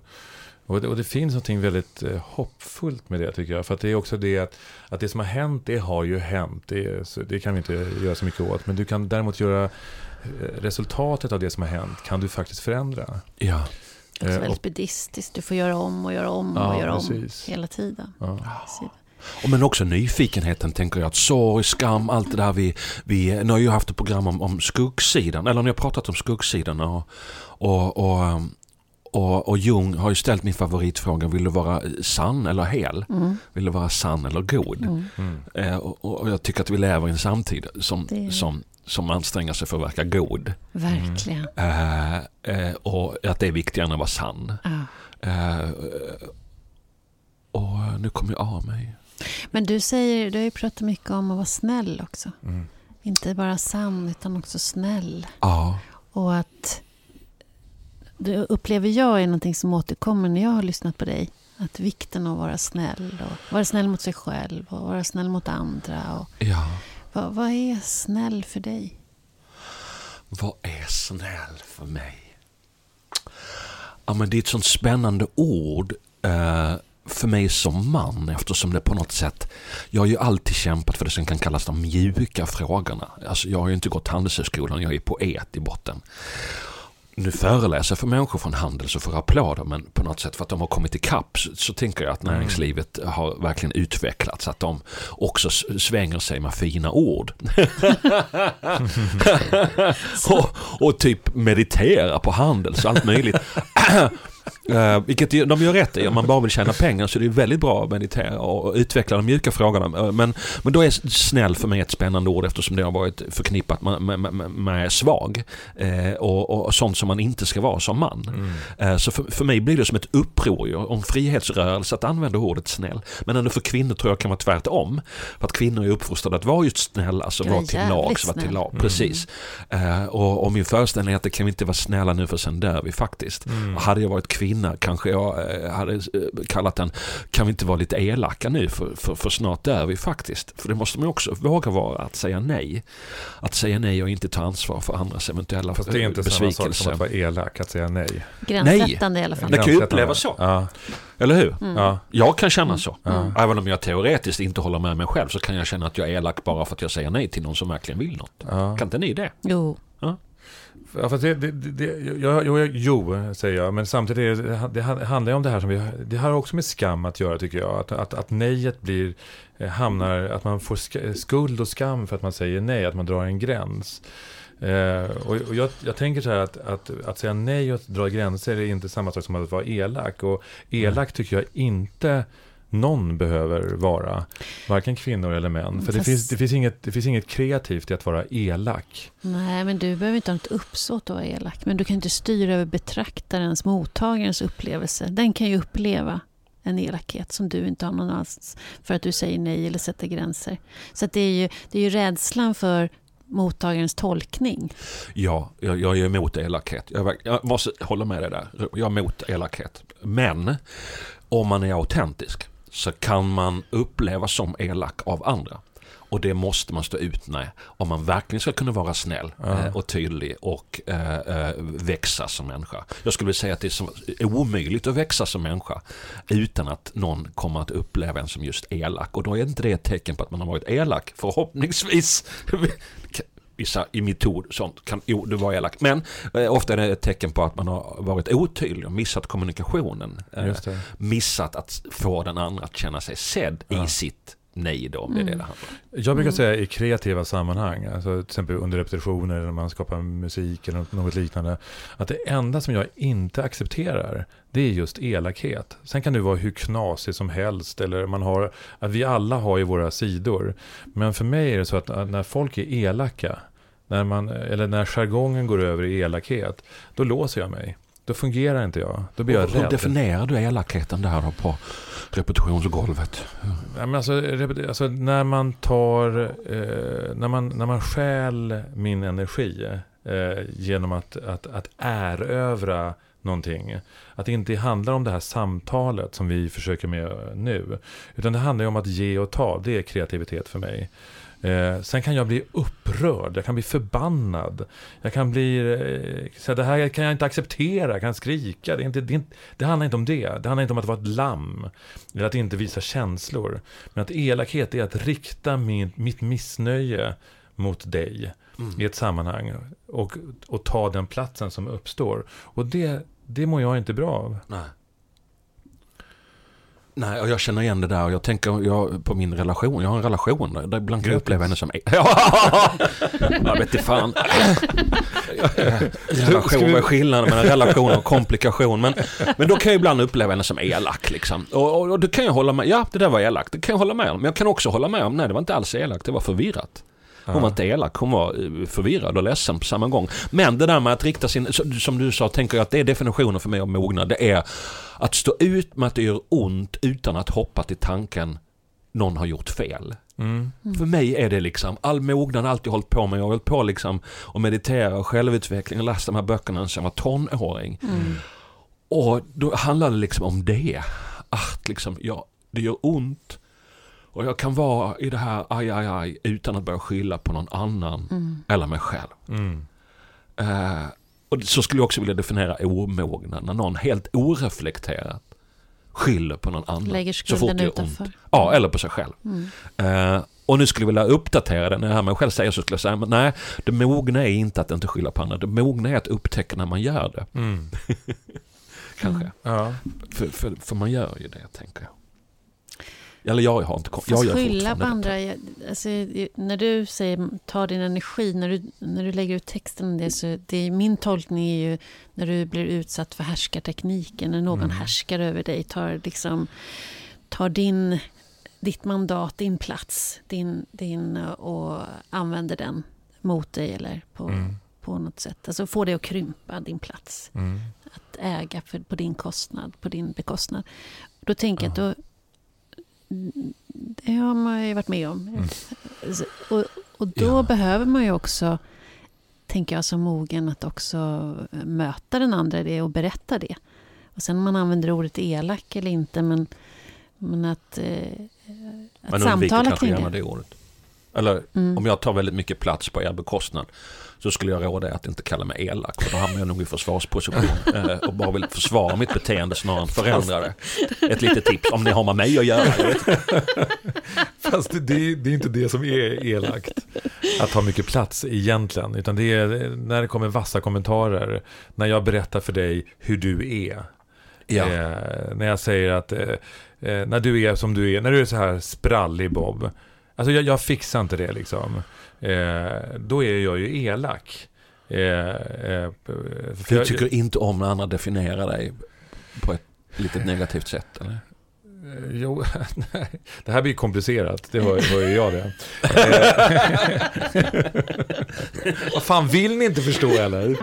Och det, och det finns något väldigt eh, hoppfullt med det tycker jag. För att det är också det att, att det som har hänt, det har ju hänt. Det, det kan vi inte göra så mycket åt. Men du kan däremot göra eh, resultatet av det som har hänt, kan du faktiskt förändra. Ja. Det är också Eh, väldigt buddhistiskt. Du får göra om och göra om Ja, och göra precis. om hela tiden. Ja. Men också nyfikenheten tänker jag. Att sorg, skam, allt det där vi... vi nu har jag haft ett program om, om skuggsidan. Eller ni har pratat om skuggsidan. Och, och, och, och, och Jung har ju ställt min favoritfråga. Vill du vara sann eller hel? Mm. Vill du vara sann eller god? Mm. Mm. Eh, och, och jag tycker att vi lever i en samtid som, Det- som, som anstränger sig för att verka god. Verkligen. Eh, eh, och att det är viktigare än att vara sann. Ja. Eh, och nu kommer jag av mig. Men du säger, du har ju pratat mycket om att vara snäll också. Mm. Inte bara sann utan också snäll. Ja, Och att det upplever jag är någonting som återkommer när jag har lyssnat på dig. Att vikten av att vara snäll och vara snäll mot sig själv och vara snäll mot andra. Och ja. vad, vad är snäll för dig? Vad är snäll för mig? Ja, men det är ett sånt spännande ord eh, för mig som man eftersom det på något sätt, jag har ju alltid kämpat för det som kan kallas de mjuka frågorna. Alltså, jag har ju inte gått Handelshögskolan, jag är poet i botten. Nu föreläser jag för människor från Handels och får applåder men på något sätt för att de har kommit ikapp så, så tänker jag att näringslivet har verkligen utvecklats. Att de också svänger sig med fina ord. och, och typ meditera på Handels och allt möjligt. Uh, vilket de gör rätt i, om man bara vill tjäna pengar så det är väldigt bra att meditera och utveckla de mjuka frågorna. Eh, men, men då är snäll för mig ett spännande ord eftersom det har varit förknippat med, med, med, med svag. Eh, och, och sånt som man inte ska vara som man. Mm. Eh, Så för, för mig blir det som ett uppror ju, om frihetsrörelse att använda ordet snäll. Men ändå för kvinnor tror jag kan vara tvärtom. För att kvinnor är uppfostrade att vara just snälla, alltså vara till lags, vara till lag. Mm. Precis. Och, och min föreställning är att det kan vi inte vara snälla nu för sen dör vi faktiskt. Mm. Hade jag varit kvinna kanske jag eh, hade eh, kallat den, kan vi inte vara lite elaka nu för, för, för snart dör vi faktiskt. För det måste man också våga vara, att säga nej. Att säga nej och inte ta ansvar för andras eventuella Fast det är inte samma sak besvikelse. som att vara elak, att säga nej. Gränssättande i alla fall. Det kan ju upplevas så. Ja, Eller hur? Mm. ja, Jag kan känna så. ja. Även om jag teoretiskt inte håller med mig själv så kan jag känna att jag är elak bara för att jag säger nej till någon som verkligen vill något. ja. Kan inte ni det? Jo, Ja, fast det, det, det, jag, jo, jag- jo, säger jag, men samtidigt är det, det handlar ju om det här som vi, det har också med skam att göra tycker jag. Att, att, att nejet blir, eh, hamnar, att man får sk- skuld och skam för att man säger nej, att man drar en gräns. Eh, och och jag, jag tänker så här att, att, att säga nej och att dra gränser är inte samma sak som att vara elak. Och elak tycker jag inte någon behöver vara, varken kvinnor eller män. För det, Fast- finns, det, finns inget, det finns inget kreativt i att vara elak. nej men du behöver inte ha något uppsåt att vara elak. Men du kan inte styra över betraktarens, mottagarens upplevelse. Den kan ju uppleva en elakhet som du inte har någon alls för att du säger nej eller sätter gränser. Så att det, är ju, det är ju rädslan för mottagarens tolkning. Ja, jag, jag är emot elakhet. Jag, jag måste hålla med dig där. Jag är emot elakhet. Men om man är autentisk så kan man upplevas som elak av andra. Och det måste man stå ut med om man verkligen ska kunna vara snäll Ja. eh, och tydlig och eh, eh, växa som människa. Jag skulle vilja säga att det är så omöjligt att växa som människa utan att någon kommer att uppleva en som just elak. Och då är inte det ett tecken på att man har varit elak, förhoppningsvis. Vissa i metod sånt kan, jo du var elak. Men eh, ofta är det ett tecken på att man har varit otydlig och missat kommunikationen. Eh, Just det. missat att få den andra att känna sig sedd Ja. i sitt nej då, om det är det Mm. det handlar om. Jag brukar säga i kreativa sammanhang, alltså till exempel under repetitioner eller när man skapar musik eller något- liknande, att det enda som jag inte accepterar, det är just elakhet. Sen kan du vara hur knasig som helst, eller man har, att vi alla har ju våra sidor. Men för mig är det så att att när folk är elaka, när man, eller när jargongen går över i elakhet, då låser jag mig. Då fungerar inte jag. Då blir jag Hur rädd. definierar du elakheten där då på repetitionsgolvet? Ja, men alltså, alltså, när man tar, eh, när, man, när man stjäl min energi eh, genom att, att, att erövra någonting. Att det inte handlar om det här samtalet som vi försöker med nu. Utan det handlar ju om att ge och ta. Det är kreativitet för mig. Eh, sen kan jag bli upprörd, jag kan bli förbannad. Jag kan bli... Eh, så det här kan jag inte acceptera, jag kan skrika. Det, inte, det, inte, det handlar inte om det. Det handlar inte om att vara ett lamm. Eller att inte visa känslor. Men att elakhet är att rikta min, mitt missnöje mot dig i ett sammanhang. Och, och ta den platsen som uppstår. Och det, det mår jag inte bra av. Nej. Nej, och jag känner igen det där. och Jag tänker jag, på min relation. Jag har en relation där, där ibland kan jag uppleva henne som... Ja, jag vet inte fan. relation, vad är skillnaden mellan relation och komplikation? Men, men då kan jag ibland uppleva henne som elak. Liksom. Och, och, och det kan jag hålla med Ja, det där var elakt. Det kan jag hålla med om. Men jag kan också hålla med om, nej det var inte alls elakt. Det var förvirrat. Hon var inte elak, hon var eh, förvirrad och ledsen på samma gång. Men det där med att rikta sin, som du sa, tänker jag att det är definitionen för mig av mognad. Det är att stå ut med att det gör ont utan att hoppa till tanken någon har gjort fel. Mm. För mig är det liksom, all mognad har alltid hållit på med. Jag har hållit på liksom och meditera och självutveckling och läst de här böckerna sedan jag var tonåring. Mm. Och då handlar det liksom om det. Att liksom, ja, det gör ont. Och jag kan vara i det här aj, aj, aj utan att börja skylla på någon annan Mm. eller mig själv. Mm. Eh, och så skulle jag också vilja definiera omognad. När någon helt oreflekterat skyller på någon annan. Lägger så fort skulden det gör ont. utanför. Ja, eller på sig själv. Mm. Eh, och nu skulle jag vilja uppdatera det. När jag hör mig själv säga så skulle jag säga, men nej, det mogna är inte att inte skylla på andra. Det mogna är att upptäcka när man gör det. Mm. Kanske. Ja. För, för, för man gör ju det, tänker jag. Eller jag har inte kom- jag gör skylla på andra. jag- Alltså, när du säger ta din energi, när du, när du lägger ut texten det, så det är, min tolkning är ju när du blir utsatt för härskartekniken, när någon Mm. härskar över dig, tar, liksom, tar din, ditt mandat, din plats, din, din, och använder den mot dig eller på, Mm. på något sätt. Alltså få dig att krympa din plats Mm. att äga för, på din kostnad, på din bekostnad. Då tänker jag att då, det har man ju varit med om. Mm. Och, och då Ja. behöver man ju också, tänker jag som mogen, att också möta den andra i det och berätta det. Och sen om man använder ordet elak eller inte, men, men att, eh, att Man undviker samtala kanske kring gärna det. det ordet. Eller Mm. om jag tar väldigt mycket plats på er bekostnad så skulle jag råda er att inte kalla mig elak. För då hamnar jag nog i försvarsposition eh, och bara vill försvara mitt beteende snarare än förändra det. Ett litet tips om ni har med mig att göra. Fast det, det, det är inte det som är elakt. Att ha mycket plats egentligen. Utan det är när det kommer vassa kommentarer. När jag berättar för dig hur du är. Ja. Eh, när jag säger att eh, eh, när du är som du är, när du är så här sprallig Bob. Alltså jag, jag fixar inte det liksom. Eh, då är jag ju elak. Eh, eh, för Du jag- tycker inte om när andra definierar dig på ett lite negativt sätt? Eller? Eh, Jo, nej. Det här blir komplicerat, det hör, hör ju jag det. Vad fan, vill ni inte förstå eller?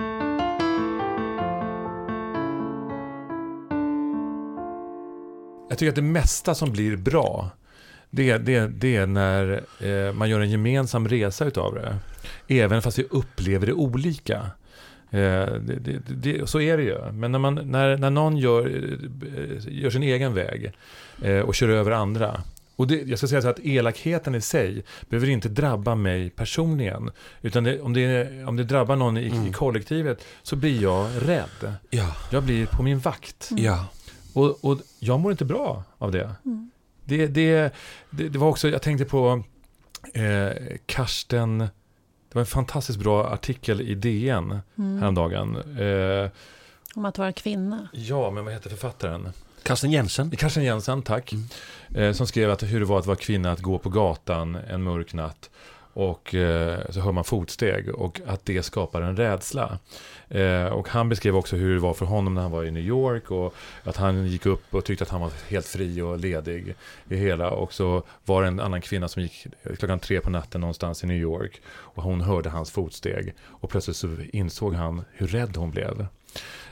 Jag tycker att det mesta som blir bra, det, det, det är när eh, man gör en gemensam resa utav det. Även fast vi upplever det olika. Eh, det, det, det, så är det ju. Men när, man, när, när någon gör, eh, gör sin egen väg eh, och kör över andra. Och det, jag ska säga så att elakheten i sig behöver inte drabba mig personligen. Utan det, om, det, om det drabbar någon i, Mm. i kollektivet så blir jag rädd. Ja. Jag blir på min vakt. Ja. Och, och jag mår inte bra av det. Mm. Det, det, det, det var också, jag tänkte på eh, Karsten, det var en fantastiskt bra artikel i DN Mm. häromdagen. Eh, Om att vara kvinna. ja, men vad heter författaren? Karsten Jensen. Karsten Jensen, tack. Mm. Eh, som skrev att hur det var att vara kvinna, att gå på gatan en mörk natt. Och eh, så hör man fotsteg och att det skapar en rädsla. Eh, och han beskrev också hur det var för honom när han var i New York och att han gick upp och tyckte att han var helt fri och ledig i hela. Och så var det en annan kvinna som gick klockan tre på natten någonstans i New York och hon hörde hans fotsteg och plötsligt så insåg han hur rädd hon blev.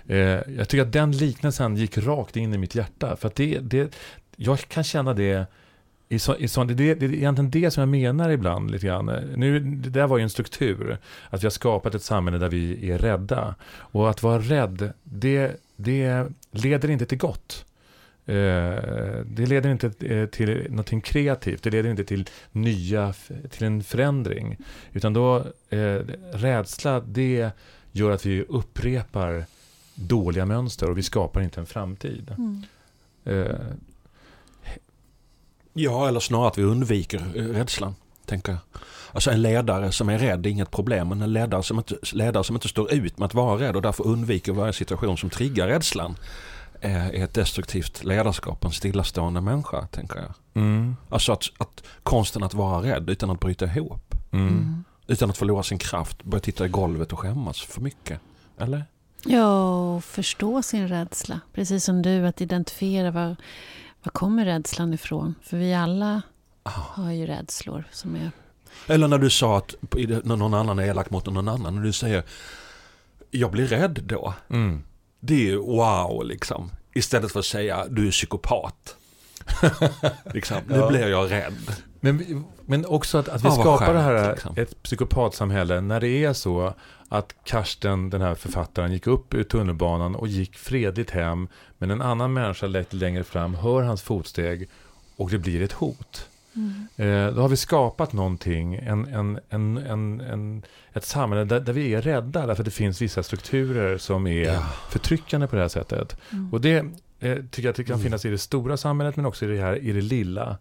Eh, jag tycker att den liknelsen gick rakt in i mitt hjärta. För att det, det, jag kan känna det i så, i så, det, det, det är egentligen det som jag menar ibland lite grann. Nu, det där var ju en struktur. Att vi har skapat ett samhälle där vi är rädda. Och att vara rädd, det, det leder inte till gott. Eh, det leder inte eh, till någonting kreativt. Det leder inte till nya, till en förändring. Utan då, eh, rädsla, det gör att vi upprepar dåliga mönster och vi skapar inte en framtid. Mm. Eh, ja, eller snarare att vi undviker eh, rädslan, tänker jag. Alltså en ledare som är rädd är inget problem, men en ledare som inte, ledare som inte står ut med att vara rädd och därför undviker varje situation som triggar rädslan är ett destruktivt ledarskap, en stillastående människa, tänker jag. Mm. Alltså att, att konsten att vara rädd utan att bryta ihop. Mm. mm. Utan att förlora sin kraft, börja titta i golvet och skämmas för mycket. Eller? Ja, och förstå sin rädsla. Precis som du, att identifiera var, var kommer rädslan ifrån? För vi alla ah. har ju rädslor som är... Eller när du sa att när någon annan är elak mot någon annan, när du säger jag blir rädd då. Mm. Det är wow liksom. Istället för att säga du är psykopat. liksom, nu ja. blir jag rädd. Men, men också att, att vi ah, skapar skönt, det här, liksom. ett psykopatsamhälle, när det är så att Karsten, den här författaren, gick upp ur tunnelbanan och gick fredligt hem, men en annan människa lite längre fram hör hans fotsteg och det blir ett hot. Mm. Eh, då har vi skapat någonting, en, en, en, en, en ett samhälle där, där, vi är rädda, därför att det finns vissa strukturer som är ja. förtryckande på det här sättet. Mm. Och det eh, tycker jag att det kan mm. finnas i det stora samhället, men också i det här i det lilla.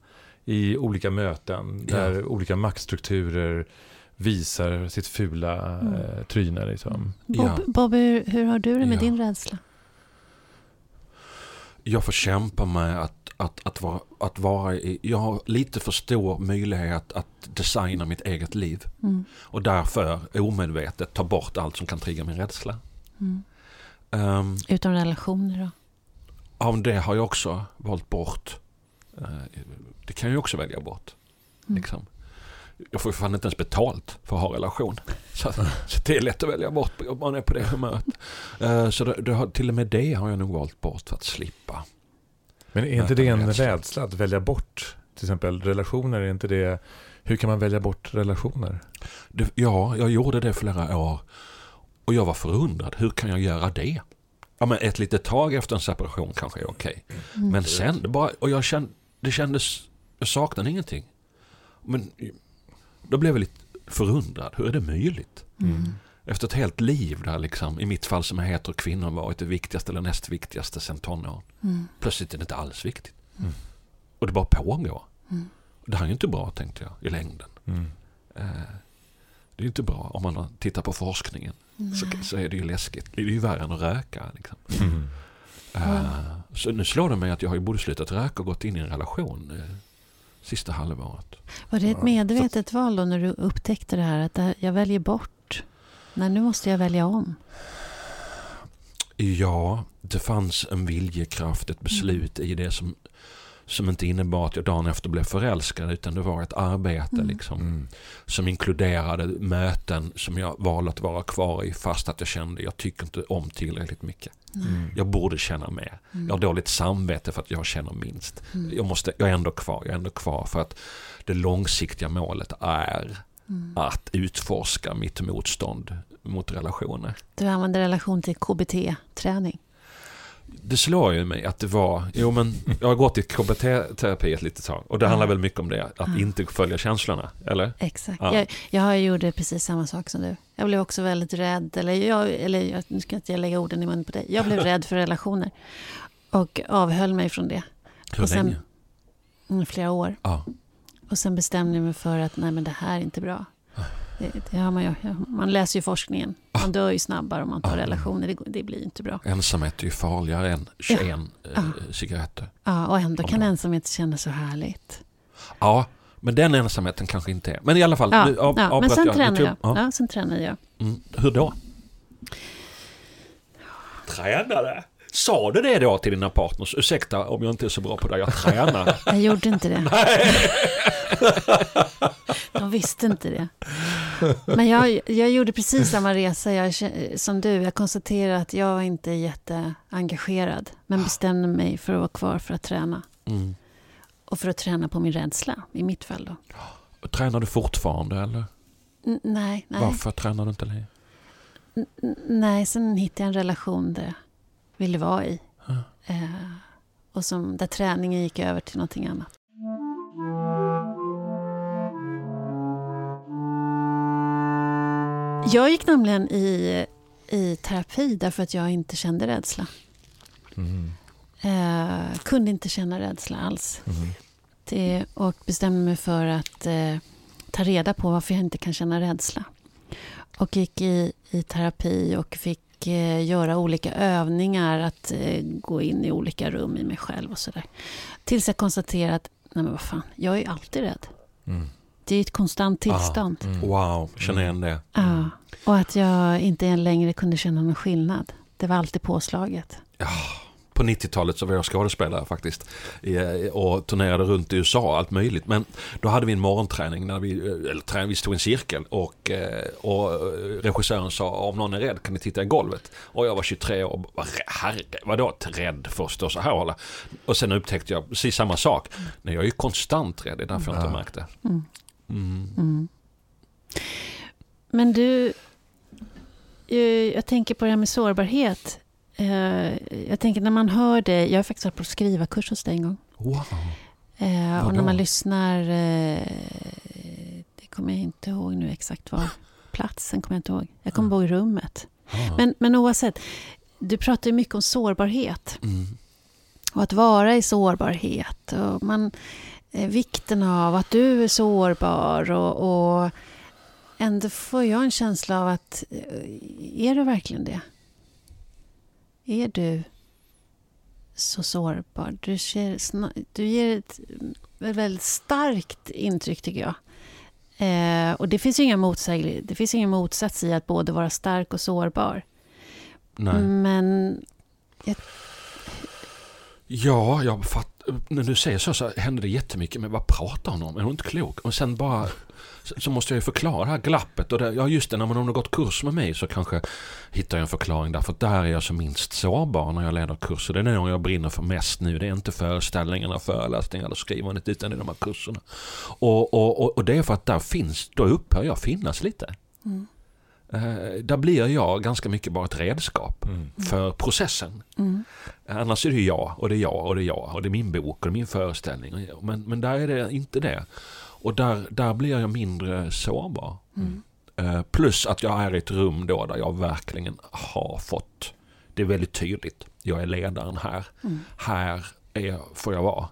I olika möten, där ja. olika maktstrukturer visar sitt fula mm. eh, tryne. Liksom. Bob, ja. Bobby, hur har du det med ja. din rädsla? Jag får kämpa med att, att, att, vara, att vara i, jag har lite för stor möjlighet att designa mitt eget liv. Mm. Och därför omedvetet ta bort allt som kan trigga min rädsla. Mm. Um, Utom relationer då? Ja, det har jag också valt bort. Uh, det kan jag också välja bort. Mm. Liksom jag får ju fan inte ens betalt för att ha relation. Så, så det är lätt att välja bort om man är på det humöret. Uh, så det, det har, till och med det har jag nog valt bort för att slippa. Men är inte det en rädsla att välja bort till exempel relationer? Är inte det, hur kan man välja bort relationer? Det, ja, jag gjorde det flera år. Och jag var förundrad. Hur kan jag göra det? Ja, men ett litet tag efter en separation kanske är okej. Okay. Mm. Men sen, det bara, och jag kände, det kändes, jag saknade ingenting. Men då blev jag lite förundrad. Hur är det möjligt? Mm. Efter ett helt liv där liksom, i mitt fall som jag heter kvinnor varit det viktigaste eller näst viktigaste sen tonåren. Mm. Plötsligt är det inte alls viktigt. Mm. Och det bara pågår. Mm. Det här är ju inte bra tänkte jag i längden. Mm. Eh, det är inte bra om man tittar på forskningen. Så, så, är det ju läskigt. Det är ju värre än att röka. Liksom. Mm. Uh, så nu slår det mig att jag har ju både slutat röka och gått in i en relation. Uh, sista halvåret. Var det ett medvetet val då när du upptäckte det här att jag väljer bort? Nej, nu måste jag välja om. Ja, det fanns en viljekraft, ett beslut mm. i det som, som inte innebar att jag dagen efter blev förälskad utan det var ett arbete mm. liksom, mm. som inkluderade möten som jag valde att vara kvar i fast att jag kände jag tycker inte om tillräckligt mycket. Mm. Jag borde känna mer. Mm. Jag har dåligt samvete för att jag känner minst. Mm. Jag, måste, jag är ändå kvar, jag är ändå kvar för att det långsiktiga målet är mm. att utforska mitt motstånd mot relationer. Du använder relation till KBT-träning? Det slår ju mig att det var, jo men jag har gått i KBT-terapi ett litet tag och det handlar väl mycket om det, att inte följa känslorna, eller? Exakt, ja. jag, jag gjorde precis samma sak som du. Jag blev också väldigt rädd, eller, jag, eller nu ska inte jag lägga orden i munnen på dig. Jag blev rädd för relationer och avhöll mig från det. Hur och sen, länge? Mm, flera år. Ja. Och sen bestämde jag mig för att nej men det här är inte bra. Det, det har man, ju, man läser ju forskningen. Man dör ju snabbare om man tar relationer. Det, det blir inte bra. Ensamhet är ju farligare än 21 ja. ja. cigaretter. Ja, och ändå kan ensamhet kännas så härligt. Ja, men den ensamheten kanske inte är. Men i alla fall. Ja, nu, av, ja men sen jag. tränar jag. Ja. ja. sen tränar jag. Mm. Hur då? Tränade? Sa du det då till dina partners? Ursäkta om jag inte är så bra på det, jag tränar. jag gjorde inte det. Nej. De visste inte det. Men jag, jag gjorde precis samma resa jag, som du. Jag konstaterade att jag inte är jätteengagerad. Men bestämde mig för att vara kvar för att träna. Mm. Och för att träna på min rädsla, i mitt fall då. Tränar du fortfarande eller? N nej, nej. Varför tränar du inte längre? N nej, sen hittade jag en relation där jag ville vara i. Ja. Eh, och som, där träningen gick över till någonting annat. Jag gick nämligen i, i terapi därför att jag inte kände rädsla. Mm. Eh, kunde inte känna rädsla alls. Mm. Det, och bestämde mig för att eh, ta reda på varför jag inte kan känna rädsla. Och gick i, i terapi och fick eh, göra olika övningar, att eh, gå in i olika rum i mig själv och sådär. Tills jag konstaterade att, nej men vad fan, jag är alltid rädd. Mm. Det är ett konstant tillstånd. Mm. Wow, känner igen det. Ja, och att jag inte längre kunde känna någon skillnad. Det var alltid påslaget. På 90-talet så var jag skådespelare faktiskt. Och turnerade runt i USA allt möjligt. Men då hade vi en morgonträning när vi, eller träning, vi stod i en cirkel. Och, eh, och regissören sa om någon är rädd kan ni titta i golvet. Och jag var 23 år och herre, vadå rädd först och så här hålla. Och sen upptäckte jag precis samma sak. Nej, jag är ju konstant rädd, det är därför jag inte Ja. märkt det. Mm. Mm. Mm. Men du, eh, jag tänker på det här med sårbarhet. Eh, Jag tänker när man hör det, jag har faktiskt varit på skrivarkurs hos dig en gång. Wow. Eh, och när man lyssnar, det kommer jag inte ihåg nu exakt var, platsen kommer jag inte ihåg. Jag kommer ihåg rummet. Ah. Men, men oavsett, du pratar ju mycket om sårbarhet. Mm. Och att vara i sårbarhet. Och man, vikten av att du är sårbar. Och, och ändå får jag en känsla av att, eh, är du verkligen det? Är du så sårbar? Du, ser, sna- du ger ett väldigt starkt intryck tycker jag. Eh, och det finns ju inga motsäg- det finns ingen motsats i att både vara stark och sårbar. Nej. Men Ja, jag fatt, när du säger så så händer det jättemycket. Men vad pratar hon om? Är hon inte klok? Och sen bara så, måste jag ju förklara det här glappet. Och det, ja just det, när man har gått kurs med mig så kanske hittar jag en förklaring därför att där är jag som minst sårbar när jag leder kurser. Det är det jag brinner för mest nu. Det är inte föreställningarna, föreläsningar eller skrivandet utan det är de här kurserna. Och, och, och, och det är för att där finns, då upphör jag finnas lite. Mm. Eh, där blir jag ganska mycket bara ett redskap Mm. för processen. mm, Annars är det jag och det är jag och det är jag och det är min bok och det är min föreställning. Men, men där är det inte det. Och där, där blir jag mindre sårbar. mm, Eh, plus att jag är i ett rum då där jag verkligen har fått, det är väldigt tydligt, jag är ledaren här. mm, Här är, får jag vara.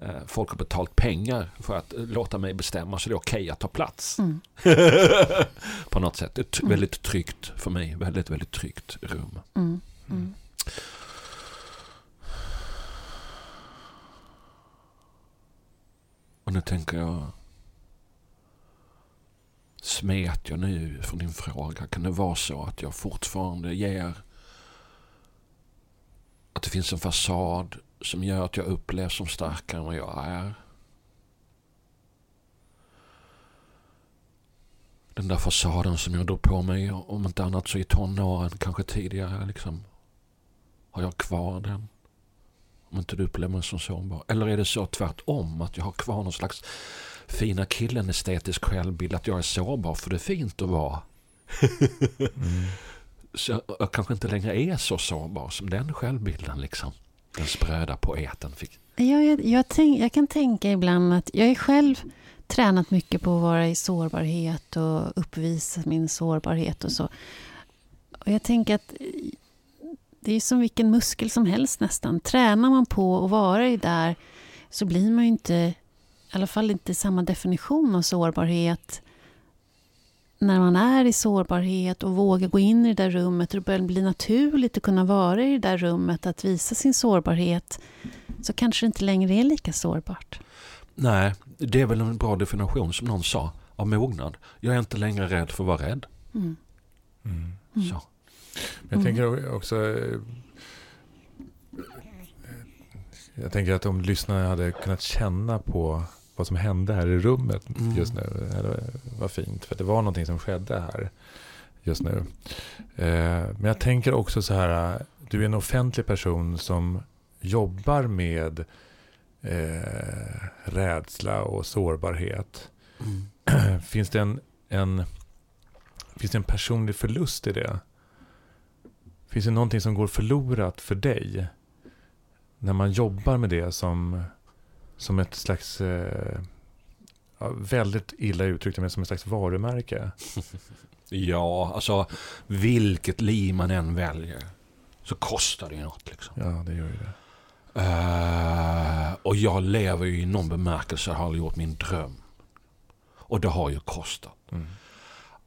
Mm, Eh, folk har betalt pengar för att eh, låta mig bestämma så det är okej att ta plats. mm. På något sätt. Ett Mm. väldigt tryggt, för mig, väldigt, väldigt tryggt rum. Mm, mm. Och nu tänker jag... Smet jag nu från din fråga? Kan det vara så att jag fortfarande ger... Att det finns en fasad som gör att jag upplevs som starkare än vad jag är? Den där fasaden som jag drog på mig, om inte annat så i tonåren, kanske tidigare. Liksom. Har jag kvar den? Om inte du upplever mig som sårbar. Eller är det så tvärtom att jag har kvar någon slags fina killen estetisk självbild att jag är sårbar för det är fint att vara. Mm. Så jag, jag kanske inte längre är så sårbar som den självbilden liksom. Den spröda poeten fick. Jag, jag, jag, tänk, jag kan tänka ibland att jag är själv tränat mycket på att vara i sårbarhet och uppvisa min sårbarhet och så. Och jag tänker att det är som vilken muskel som helst nästan. Tränar man på att vara i där så blir man ju inte, i alla fall inte samma definition av sårbarhet när man är i sårbarhet och vågar gå in i det där rummet och det börjar bli naturligt att kunna vara i det där rummet, att visa sin sårbarhet så kanske det inte längre är lika sårbart. Nej, det är väl en bra definition som någon sa av mognad. Jag är inte längre rädd för att vara rädd. Mm. Mm. Mm. Så. Men jag tänker också... eh, Jag tänker att om lyssnarna hade kunnat känna på vad som hände här i rummet Mm. just nu. Eller, vad fint, för det var någonting som skedde här just nu. Eh, men jag tänker också så här, du är en offentlig person som jobbar med eh, rädsla och sårbarhet. Mm. Finns det en, en, finns det en personlig förlust i det? Finns det någonting som går förlorat för dig? När man jobbar med det som, som ett slags, eh, ja, väldigt illa uttryckt, men som ett slags varumärke. Ja, alltså vilket liv man än väljer så kostar det ju något. Liksom. Ja, det gör ju det. Eh, och jag lever ju i någon bemärkelse har gjort min dröm. Och det har ju kostat. Mm.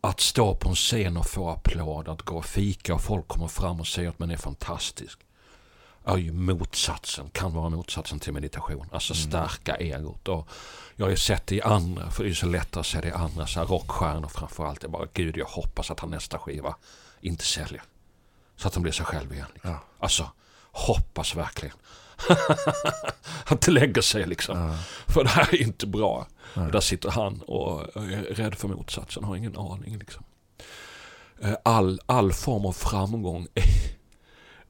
Att stå på en scen och få applåd, att gå och fika och folk kommer fram och säger att man är fantastisk. Är ju motsatsen, kan vara motsatsen till meditation. Alltså Mm. stärka egot. Och jag har ju sett det i andra, för det är så lättare att se det i andra så här rockstjärnor framförallt. Jag bara, gud jag hoppas att han nästa skiva inte säljer. Så att han blir sig själv igen. Liksom. Ja. Alltså, hoppas verkligen. att det lägger sig liksom. Ja. För det här är inte bra. Och där sitter han och är rädd för motsatsen, har ingen aning. Liksom. Eh, All, all form av framgång är,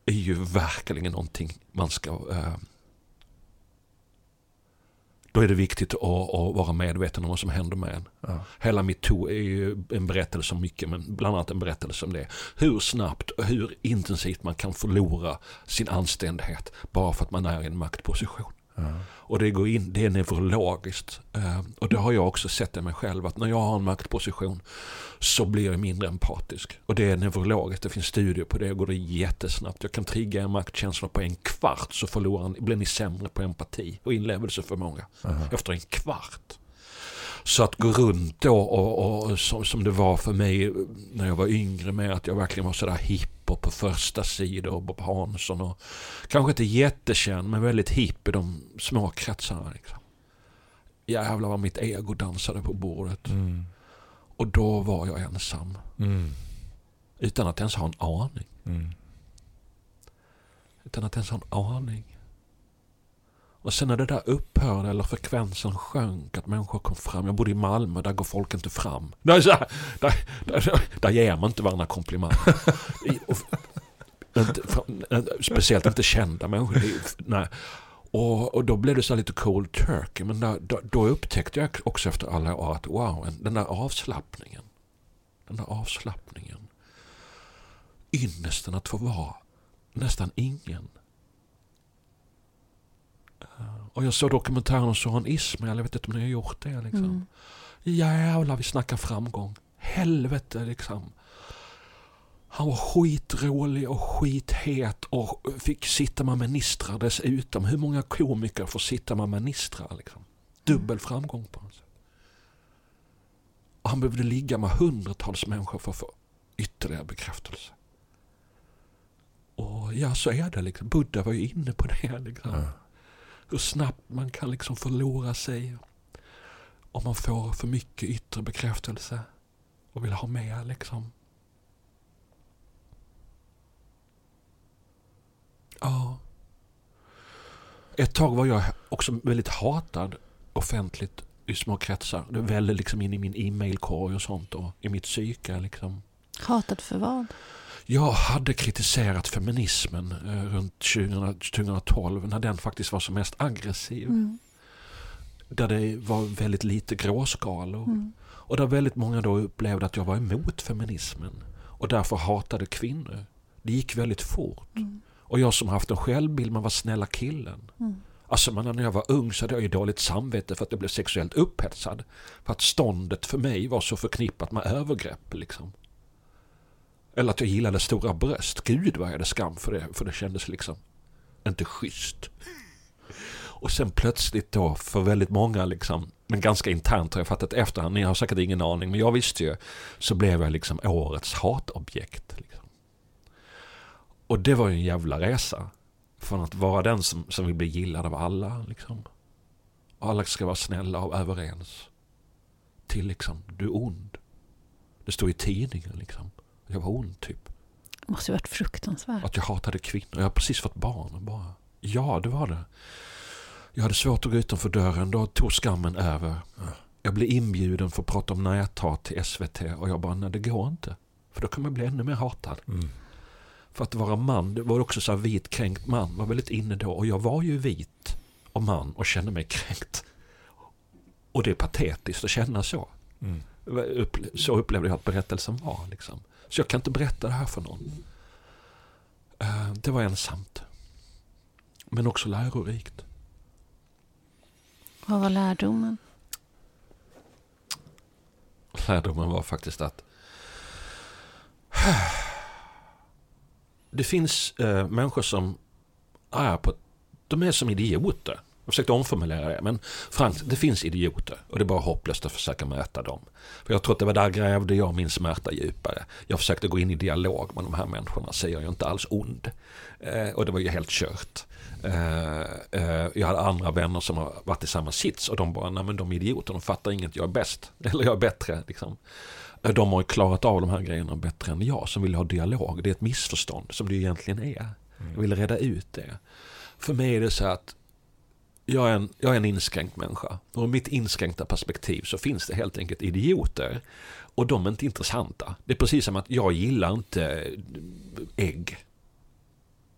är ju verkligen någonting man ska... Eh, då är det viktigt att, att vara medveten om vad som händer med en. Ja. Hela metoo är ju en berättelse om mycket, men bland annat en berättelse om det. Hur snabbt och hur intensivt man kan förlora sin anständighet bara för att man är i en maktposition. Och det går in, det är neurologiskt. Eh, och det har jag också sett i mig själv att när jag har en maktposition så blir jag mindre empatisk. Och det är neurologiskt, det finns studier på det och går det jättesnabbt. Jag kan trigga en maktkänsla på en kvart så förlorar, blir ni sämre på empati och inlevelseförmåga Aha. efter en kvart. Så att gå runt då och, och som, som det var för mig när jag var yngre med att jag verkligen var sådär hipp och på första sidor och Bob Hansson och kanske inte jättekänd men väldigt hipp i de små kretsarna. Liksom. Jävlar vad mitt ego dansade på bordet. Mm. Och då var jag ensam. Mm. Utan att ens ha en aning. Mm. Utan att ens ha en aning. Och sen när det där upphörde eller frekvensen sjönk, att människor kom fram. Jag bodde i Malmö, där går folk inte fram. Där, där, där, där ger man inte varandra komplimanger. Speciellt inte kända människor. Nej. Och, och då blev det så lite cold turkey. Men där, då, då upptäckte jag också efter alla år att wow, den där avslappningen. Den där avslappningen. Ynnesten att få vara nästan ingen. Eh, och jag såg dokumentären om Soran Ismail, jag vet inte om ni har gjort det. Liksom. Mm. Jävlar vi snackar framgång. Helvete liksom. Han var skitrolig och skithet och fick sitta med ministrar dessutom. Hur många komiker får sitta med ministrar? Liksom? Dubbel framgång på något sätt. Och han behövde ligga med hundratals människor för att få ytterligare bekräftelse. Och ja, så är det liksom. Buddha var ju inne på det. Liksom. Ja. Hur snabbt man kan liksom förlora sig om man får för mycket yttre bekräftelse och vill ha mer liksom. Ja. Ett tag var jag också väldigt hatad offentligt i små kretsar. Det vällde liksom in i min e-mailkorg och sånt och i mitt psyke liksom. Hatad för vad? Jag hade kritiserat feminismen eh, runt 2000, 2012 när den faktiskt var som mest aggressiv. Mm. Där det var väldigt lite gråskalor. Mm. Och där väldigt många då upplevde att jag var emot feminismen. Och därför hatade kvinnor. Det gick väldigt fort. Mm. Och jag som haft en självbild, man var snälla killen. Mm. Alltså men när jag var ung så hade jag ju dåligt samvete för att jag blev sexuellt upphetsad. För att ståndet för mig var så förknippat med övergrepp liksom. Eller att jag gillade stora bröst. Gud vad jag hade skam för det. För det kändes liksom inte schysst. Och sen plötsligt då för väldigt många liksom, men ganska internt har jag fattat efterhand, ni har säkert ingen aning, men jag visste ju, så blev jag liksom årets hatobjekt. Liksom. Och det var ju en jävla resa. Från att vara den som, som vill bli gillad av alla. Liksom. Och alla ska vara snälla och överens. Till liksom, du är ond. Det står i tidningen liksom. Jag var ond typ. Det måste ju varit fruktansvärt. Att jag hatade kvinnor. Jag har precis fått barn och bara. Ja, det var det. Jag hade svårt att gå utanför dörren. Då tog skammen över. Jag blev inbjuden för att prata om näthat till SVT och jag bara, nej det går inte. För då kommer jag bli ännu mer hatad. Mm. För att vara man, det var också så här vit kränkt man, var väldigt inne då. Och jag var ju vit och man och kände mig kränkt. Och det är patetiskt att känna så. Mm. Så upplevde jag att berättelsen var. Liksom. Så jag kan inte berätta det här för någon. Eh, Det var ensamt. Men också lärorikt. Vad var lärdomen? Lärdomen var faktiskt att det finns eh, människor som är på, de är som idioter. Jag försökte omformulera det, men Frank, det finns idioter och det är bara hopplöst att försöka möta dem. För jag tror att det var där grävde jag min smärta djupare. Jag försökte gå in i dialog med de här människorna, så jag är inte alls ond. Eh, och det var ju helt kört. Eh, eh, jag hade andra vänner som har varit i samma sits och de bara, nej men de är idioter, de fattar inget, jag är bäst. Eller jag är bättre. Liksom. Eh, de har ju klarat av de här grejerna bättre än jag som vill ha dialog. Det är ett missförstånd som det egentligen är. Jag vill reda ut det. För mig är det så att jag är, en, jag är en inskränkt människa. Och i mitt inskränkta perspektiv så finns det helt enkelt idioter. Och de är inte intressanta. Det är precis som att jag gillar inte ägg.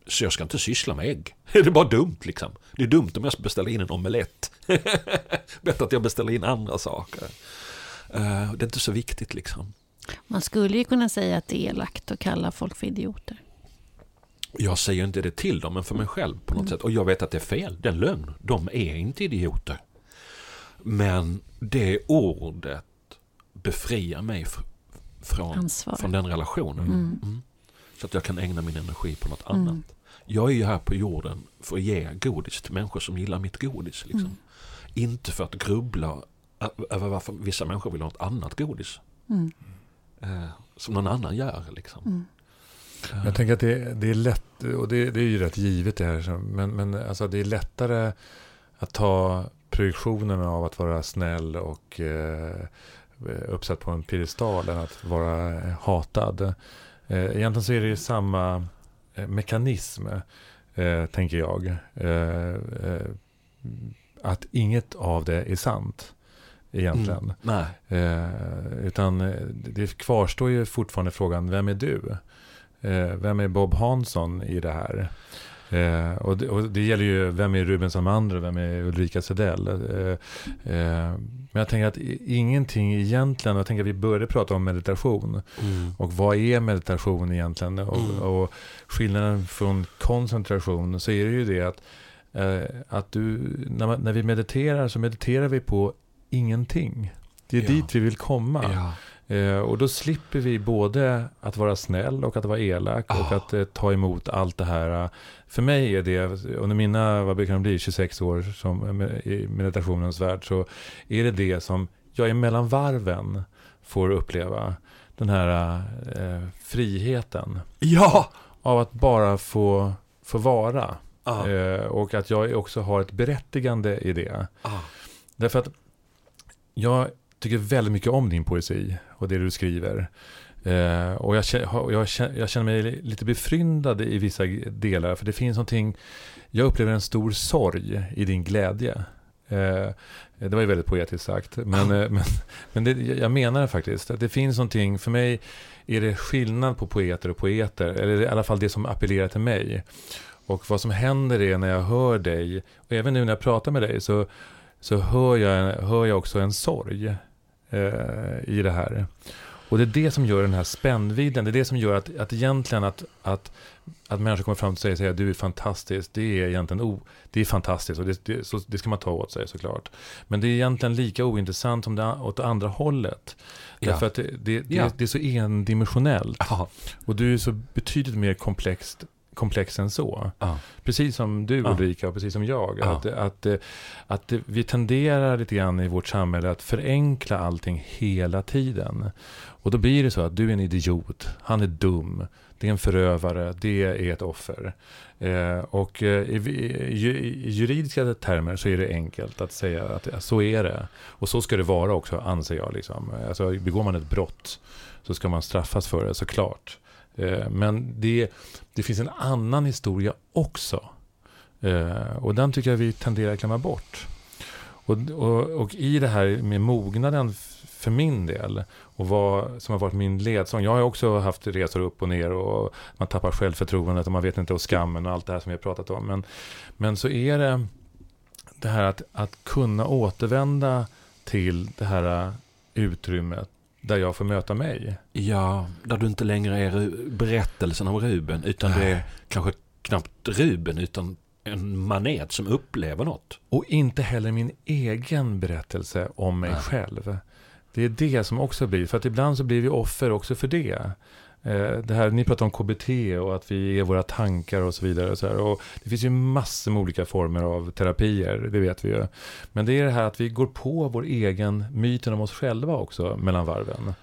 Så jag ska inte syssla med ägg. Det är bara dumt liksom. Det är dumt om jag ska beställa in en omelett. Bättre att jag beställer in andra saker. Eh, det är inte så viktigt liksom. Man skulle ju kunna säga att det är elakt att kalla folk för idioter. Jag säger inte det till dem, men för mig själv på något Mm. sätt. Och jag vet att det är fel, det är lögn. De är inte idioter. Men det ordet befriar mig fr- från, Ansvar. från den relationen. Mm. Mm. Så att jag kan ägna min energi på något Mm. annat. Jag är ju här på jorden för att ge godis till människor som gillar mitt godis. Liksom. Mm. Inte för att grubbla över varför vissa människor vill ha ett annat godis. Mm. Eh, som någon annan gör. Liksom. Jag tänker att det, det är lätt, och det, det är ju rätt givet det här, men, men alltså det är lättare att ta projektionen av att vara snäll och eh, uppsatt på en piedestal än att vara hatad. Eh, egentligen så är det ju samma eh, mekanism, eh, tänker jag. Eh, eh, att inget av det är sant, egentligen. Mm. Nej. Eh, utan det kvarstår ju fortfarande frågan, vem är du? Eh, vem är Bob Hansson i det här? Eh, och, det, och det gäller ju, vem är Ruben Samander och vem är Ulrika Sedell? Eh, eh, men jag tänker att ingenting egentligen, jag tänker att vi började prata om meditation. Mm. Och vad är meditation egentligen? Och, Mm. och skillnaden från koncentration så är det ju det att, eh, att du, när, man, när vi mediterar så mediterar vi på ingenting. Det är Ja. dit vi vill komma. Ja. Eh, och då slipper vi både att vara snäll och att vara elak och Ah. att eh, ta emot allt det här. För mig är det, under mina, vad brukar det bli, 26 år som, eh, i meditationens värld, så är det det som jag är mellan varven får uppleva. Den här eh, friheten ja! av att bara få, få vara. Ja. Eh, och att jag också har ett berättigande i det. Ja. Därför att jag tycker väldigt mycket om din poesi och det du skriver. Eh, och jag, jag, jag känner mig lite befryndad i vissa delar. För det finns någonting, jag upplever en stor sorg i din glädje. Eh, det var ju väldigt poetiskt sagt. Men, eh, men, men det, jag menar det faktiskt. Att det finns någonting, för mig är det skillnad på poeter och poeter. Eller i alla fall det som appellerar till mig. Och vad som händer är när jag hör dig, och även nu när jag pratar med dig, så, så hör, jag, hör jag också en sorg i det här. Och det är det som gör den här spännvidden, det är det som gör att, att egentligen att, att, att människor kommer fram till sig och säger att du är fantastisk, det är egentligen o, det är fantastiskt och det, det, så, det ska man ta åt sig såklart. Men det är egentligen lika ointressant som det åt andra hållet. Ja. Därför att det, det, det, Ja. det är så endimensionellt. Ja. Och du är så betydligt mer komplext, komplex än så. Ja. Precis som du. Ulrika och precis som jag. Ja. Att, att, eh, att vi tenderar lite grann i vårt samhälle att förenkla allting hela tiden. Och då blir det så att du är en idiot, han är dum, det är en förövare, det är ett offer. Eh, och eh, i, ju- i juridiska termer så är det enkelt att säga att så är det. Och så ska det vara också, anser jag. Liksom. Alltså, begår man ett brott så ska man straffas för det, såklart. Eh, men det, det finns en annan historia också. Eh, och den tycker jag vi tenderar att glömma bort. Och, och, och i det här med mognaden för min del och vad som har varit min ledsång. Jag har också haft resor upp och ner och man tappar självförtroendet och man vet inte och skammen och allt det här som vi har pratat om. Men, men så är det det här att, att kunna återvända till det här utrymmet där jag får möta mig. Ja, där du inte längre är berättelsen om Ruben utan det är kanske knappt Ruben utan en manet som upplever något. Och inte heller min egen berättelse om mig Nej. själv. Det är det som också blir, för att ibland så blir vi offer också för det. Eh, det här, ni pratar om KBT och att vi är våra tankar och så vidare. Och så här. Och det finns ju massor med olika former av terapier, det vet vi ju. Men det är det här att vi går på vår egen myten om oss själva också mellan varven.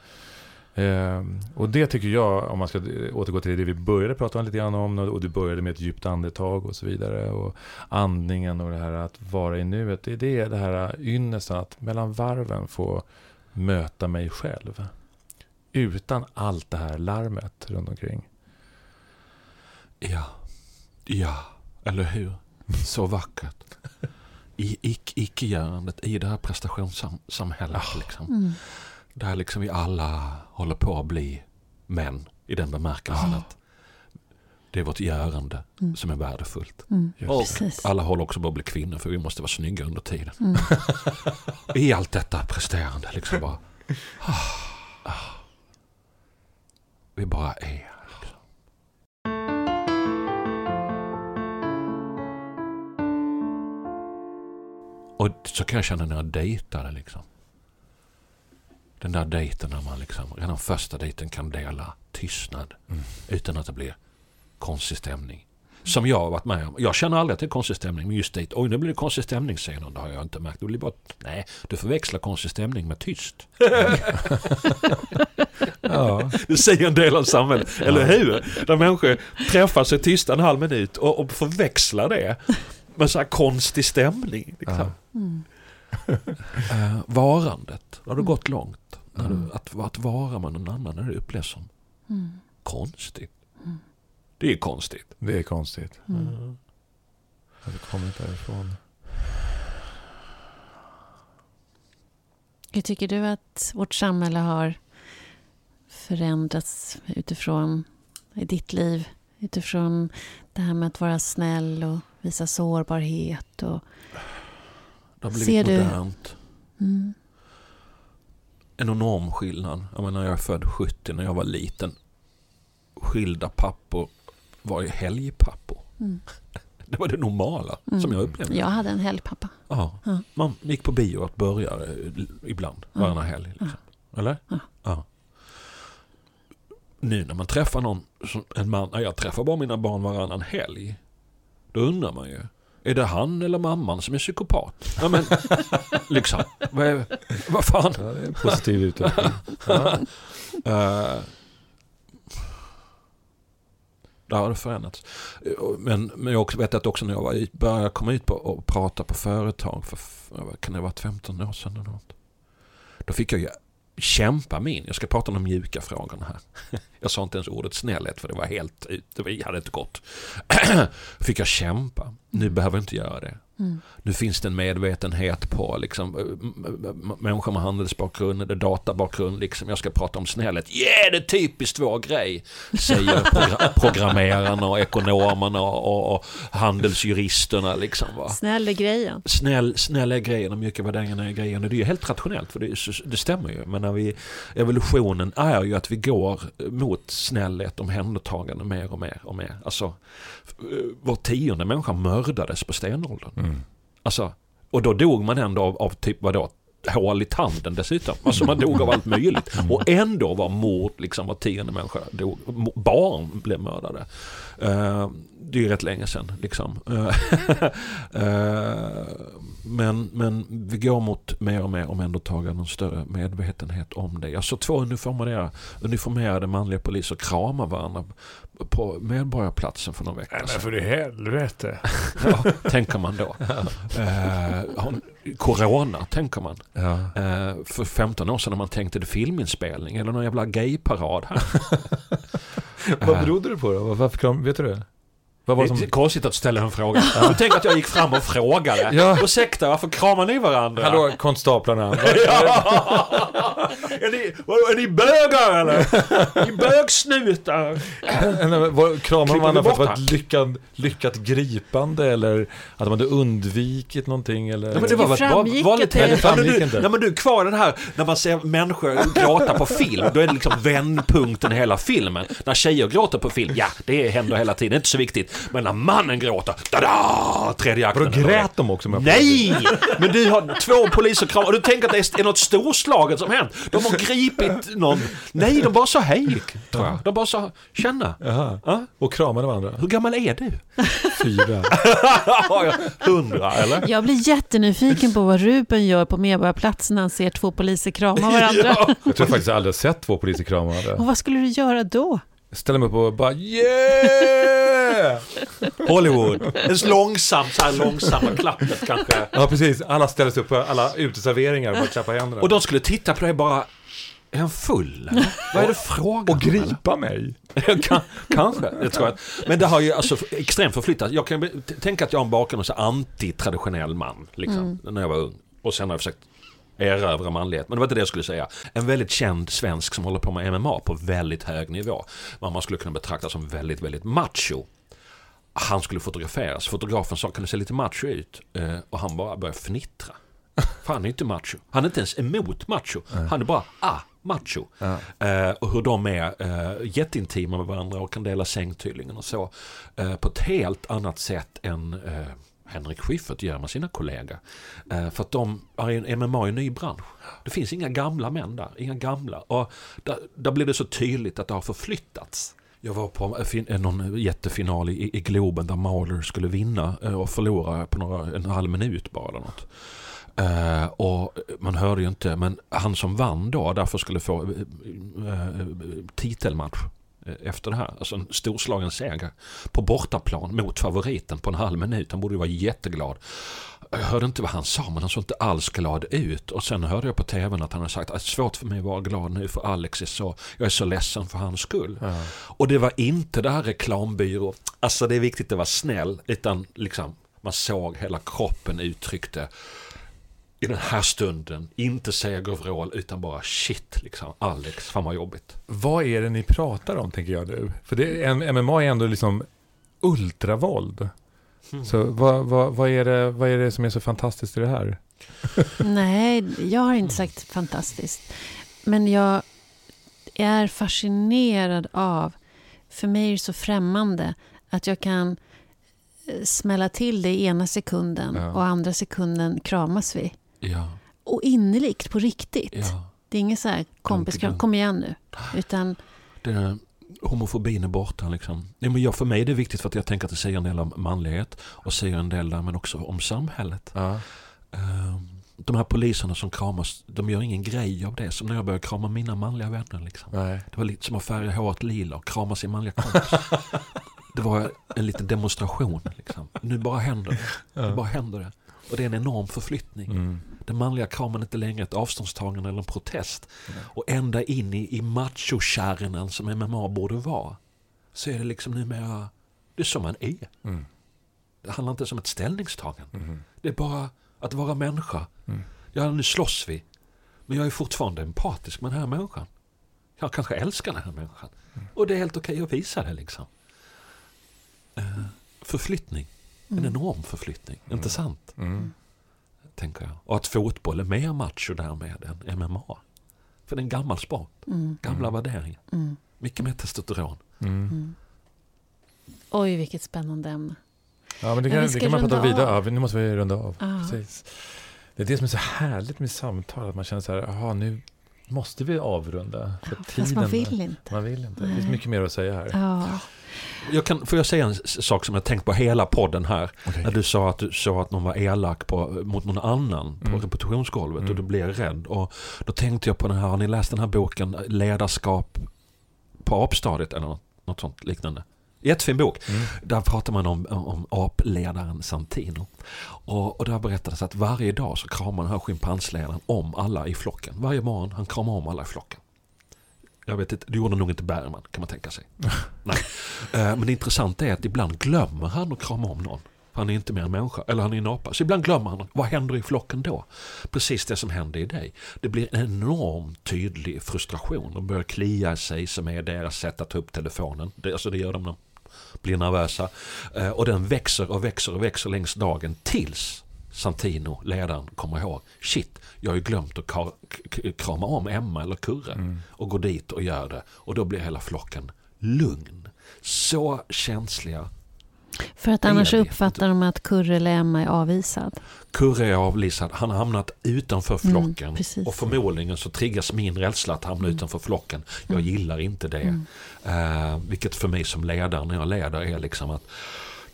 Eh, och det tycker jag, om man ska återgå till det vi började prata om lite grann om, och du började med ett djupt andetag och så vidare. Och andningen och det här att vara i nuet. Det är det, det här ynnesten att mellan varven få möta mig själv. Utan allt det här larmet runt omkring. Ja, ja, eller hur? Så vackert. I ic- icke-görandet, i det här prestationssamhället. Liksom. Mm. Där liksom vi alla håller på att bli män i den bemärkelsen Ja. att det är vårt görande Mm. som är värdefullt. Mm. Och Precis. alla håller också på att bli kvinnor för vi måste vara snygga under tiden. Mm. I allt detta presterande liksom bara. ah, ah. Vi bara är. Och så kan jag känna när jag dejtade liksom. Den där dejten när man liksom, redan första dejten kan dela tystnad Mm. utan att det blir konstig stämning. Som jag har varit med om. Jag känner aldrig att det är konstig stämning, men just dejt. Oj, nu blir det konstig stämning säger någon. Det har jag inte märkt. Det blir bara, nej, du förväxlar konstig stämning med tyst. Ja. Det säger en del av samhället, eller hur? Där människor träffas är tysta en halv minut och, och förväxlar det med så här konstig stämning. Liksom. Mm. Eh, varandet, har det gått långt? Mm. du, att, att vara med någon annan när det upplevs som Mm. konstigt. Det är konstigt. Det är konstigt. Mm. Det kommer inte därifrån. Hur tycker du att vårt samhälle har förändrats utifrån i ditt liv? Utifrån det här med att vara snäll och visa sårbarhet. Och, Det har blivit Ser du- modernt. mm, En enorm skillnad. Jag menar, jag är född 70 när jag var liten. Skilda pappor var ju helgpappor. mm, Det var det normala mm. som jag upplevde. Jag hade en helgpappa. Ja. Man gick på bio och började eh, ibland, Ja. varannan helg. Liksom. Eller? Ja. ja. Nu när man träffar någon, en man, jag träffar bara mina barn varannan helg. Då undrar man ju, är det han eller mamman som är psykopat? Ja, men, liksom, vad, är, vad fan? Ja, det är en positiv utveckling. Ja. Uh, där har det förändrats. Eh, men, men jag vet att också när jag var började komma ut och prata på företag för, kan det ha varit 15 år sedan eller något. Då fick jag ju kämpa min. Jag ska prata om de mjuka frågorna här. Jag sa inte ens ordet snällhet för det var helt ute. Det hade inte gått. fick jag kämpa. Nu behöver jag inte göra det. Mm. Nu finns det en medvetenhet på liksom, eh, människor med handelsbakgrund eller databakgrund. Liksom, jag ska prata om snällhet. Yeah, det är typiskt vår grej! Säger progra- programmerarna och ekonomerna och, och handelsjuristerna. Liksom, va? Snäll är grejen. Snäll, snäll är grejen och mjuka värderingarna är grejen. Och det är ju helt rationellt för det, det stämmer ju. Men när vi, evolutionen är ju att vi går mot snällhet, omhändertagande mer och mer och mer. Alltså, eh, var tionde människa mördades på stenåldern. Mm. Alltså, och då dog man ändå av, av typ vadå? Hål i tanden dessutom. Alltså man dog av allt möjligt. Och ändå var mord liksom var tionde människa dog. Barn blev mördade. Eh, det är ju rätt länge sedan liksom. Eh, eh, men, men vi går mot mer och mer omhändertagande och större medvetenhet om det. Jag såg två uniformerade, uniformerade manliga poliser krama varandra på Medborgarplatsen för några veckor Nej, men sedan. för i helvete. Ja, tänker man då. Corona, tänker man. Ja. Eh, för 15 år sedan när man tänkte det filminspelning eller någon jävla gayparad. Vad berodde det på då? Varför kram, vet du det? Vad var det det är som... konstigt att ställa en fråga. Du tänker att jag gick fram och frågade. Ja. Ursäkta, varför kramar ni varandra? Hallå, konstaplarna. Ja. är, ni, är ni bögar eller? Är ni bögsnutar? Var- Kramar Klipper varandra för att det var ett lyckad, lyckat gripande eller att de hade undvikit någonting eller? Ja, men det var Det framgick det- Det Ja, men framgick du, inte. ja, men du är kvar den här, när man ser människor gråta på film, då är det liksom vändpunkten i hela filmen. När tjejer gråter på film, ja, det händer hela tiden, inte så viktigt. Men när mannen gråter, da-da! Tredje akten. Vadå, grät de också? med Nej! Men du har två poliser kramar och du tänker att det är något storslaget som hänt. De har gripit någon. Nej, de bara sa hej. De bara sa känna. Jaha. Ja? Och kramade varandra? Hur gammal är du? Fyra. Hundra, eller? Jag blir jättenyfiken på vad Ruben gör på Medborgarplatsen när han ser två poliser krama varandra. Ja. Jag tror faktiskt jag aldrig har sett två poliser krama Och varandra. vad skulle du göra då? Ställa mig upp och bara yeah! Hollywood. En långsam, så här långsamma klappet kanske. Ja, precis. Alla ställer sig upp på alla uteserveringar och bara klappar händerna. Och de skulle titta på dig bara, är han full eller? Vad är det frågan och gripa mig. Kan, kanske, det tror jag. Men det har ju alltså extremt förflyttat. Jag kan tänka att jag har en bakgrund som antitraditionell man, liksom, när jag var ung. Och sen har jag försökt erövra manlighet. Men det var inte det jag skulle säga. En väldigt känd svensk som håller på med MMA på väldigt hög nivå. Vad man skulle kunna betrakta som väldigt, väldigt macho. Han skulle fotograferas. Fotografen sa, kan det se lite macho ut? Eh, och han bara började fnittra. För han är inte macho. Han är inte ens emot macho. Han är bara, ah, macho. Ja. Eh, och hur de är eh, jätteintima med varandra och kan dela säng tydligen och så. Eh, på ett helt annat sätt än eh, Henrik Schyffert gör med sina kollegor. Eh, för att de är en MMA är en ny bransch. Det finns inga gamla män där, inga gamla. Och där, där blir det så tydligt att det har förflyttats. Jag var på eh, någon jättefinal i, i Globen där Mahler skulle vinna eh, och förlora på några, en halv minut bara eller något. Uh, och man hörde ju inte, men han som vann då därför skulle få uh, uh, titelmatch efter det här. Alltså en storslagen seger på bortaplan mot favoriten på en halv minut. Han borde ju vara jätteglad. Jag hörde inte vad han sa men han såg inte alls glad ut. Och sen hörde jag på tvn att han hade sagt att det är svårt för mig att vara glad nu för Alex är så, jag är så ledsen för hans skull. Ja. Och det var inte det här reklambyrå, alltså det är viktigt att vara snäll, utan liksom man såg hela kroppen uttryckte i den här stunden, inte segervrål utan bara shit liksom, Alex, fan vad jobbigt. Vad är det ni pratar om, tänker jag nu? För det, MMA är ändå liksom ultravåld. Så vad, vad, vad, är det, vad är det som är så fantastiskt i det här? Nej, jag har inte sagt fantastiskt. Men jag är fascinerad av, för mig är det så främmande, att jag kan eh, smälla till det i ena sekunden Ja. och andra sekunden kramas vi. Ja, Och innerligt, på riktigt. ja. Det är inget så här kompiskram, kom igen nu. Utan, Den här homofobin är borta liksom. Nej, men jag, för mig är det viktigt för att jag tänker att det säger en del om manlighet och säger en del där men också om samhället. Ja. Ehm, De här poliserna som kramas, de gör ingen grej av det. Som när jag började krama mina manliga vänner. Liksom. Nej. Det var lite som att färga håret lila och krama sin manliga kompis. det var en liten demonstration. Liksom. Nu bara händer det. Nu bara händer det. Och det är en enorm förflyttning. Mm. Den manliga kramen är inte längre ett avståndstagande eller en protest. Och ända in i, i machokärnen som MMA borde vara. Så är det liksom numera, det är som man är. Mm. Det handlar inte om ett ställningstagande. Mm. Det är bara att vara människa. Mm. Ja, nu slåss vi. Men jag är fortfarande empatisk med den här människan. Jag kanske älskar den här människan. Mm. Och det är helt okej att visa det liksom. Eh, förflyttning. En mm. enorm förflyttning. Inte sant? Mm. Tänker jag. Och att fotboll är mer macho därmed än MMA. För det är en gammal sport. Mm, Gamla Mm. värderingar. mm, Mycket mer testosteron. Mm. mm. Oj, vilket spännande ämne. Ja, men det Men kan, vi det ska kan man prata runda vidare av. Nu måste vi runda av. Ja. Precis. Det är det som är så härligt med samtal. Att man känner så här, jaha, nu måste vi avrunda. För Fast man vill inte. Man vill inte. Det finns mycket mer att säga här. Ja. Jag kan, får jag säga en sak som jag tänkt på hela podden här? Okej. När du sa att du sa att någon var elak på, mot någon annan på Mm. repetitionsgolvet Mm. och du blev rädd. Och då tänkte jag på den här, har ni läst den här boken Ledarskap på apstadiet eller något, något sånt liknande? Jättefin bok. Mm. Där pratar man om, om apledaren Santino. Och, och där berättades att varje dag så kramar den här schimpansledaren om alla i flocken. Varje morgon han kramar om alla i flocken. Jag vet inte, det gjorde nog inte Bergman kan man tänka sig. Nej. Eh, Men det intressanta är att ibland glömmer han att krama om någon. Han är inte mer en människa, eller han är en apa. Så ibland glömmer han, vad händer i flocken då? Precis det som händer i dig. Det blir en enormt tydlig frustration. De börjar klia sig som är deras sätt att ta upp telefonen. Det, alltså det gör de när blir nervösa. Eh, Och den växer och växer och växer längs dagen tills Santino, ledaren, kommer ihåg. Shit, jag har ju glömt att krama om Emma eller Kurre. Och går dit och gör det. Och då blir hela flocken lugn. Så känsliga. För att annars uppfattar de att Kurre eller Emma är avvisad. Kurre är avlisad, han har hamnat utanför Mm, flocken. precis. och förmodligen så triggas min rädsla att hamna utanför flocken. Jag gillar inte det. Eh, vilket för mig som ledare när jag leder är liksom att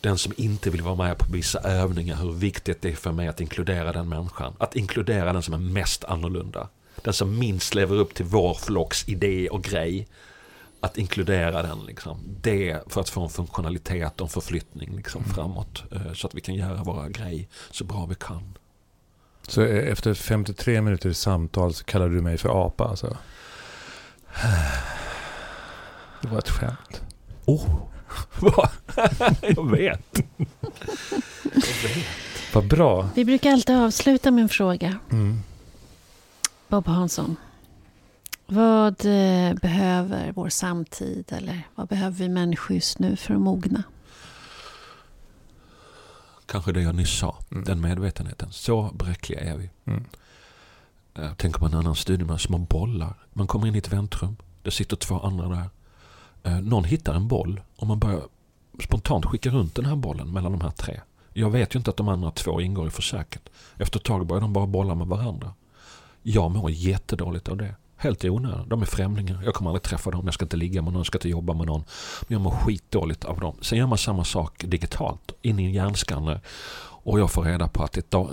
den som inte vill vara med på vissa övningar, hur viktigt det är för mig att inkludera den människan. Att inkludera den som är mest annorlunda. Den som minst lever upp till vår flocks idé och grej. Att inkludera den. Liksom. Det för att få en funktionalitet och en förflyttning liksom, framåt. eh, Så att vi kan göra våra grej så bra vi kan. Så eh, efter 53 minuter samtal så kallar du mig för apa alltså? Det var ett skämt. Oh, vad? jag vet. Vad bra. Vi brukar alltid avsluta med en fråga. Mm. Bob Hansson. Vad eh, behöver vår samtid eller vad behöver vi människor just nu för att mogna? Kanske det jag nyss sa. Mm. Den medvetenheten. Så bräckliga är vi. Mm. Jag tänker på en annan studie med små bollar. Man kommer in i ett väntrum. Det sitter två andra där. Eh, Någon hittar en boll och man börjar spontant skicka runt den här bollen mellan de här tre. Jag vet ju inte att de andra två ingår i försöket. Efter ett tag börjar de bara bolla med varandra. Jag mår jättedåligt av det. Helt i onödan. De är främlingar. Jag kommer aldrig träffa dem. Jag ska inte ligga med någon. Jag ska inte jobba med någon. Men jag mår skitdåligt av dem. Sen gör man samma sak digitalt. In i en hjärnskanner. Och jag får reda på att da-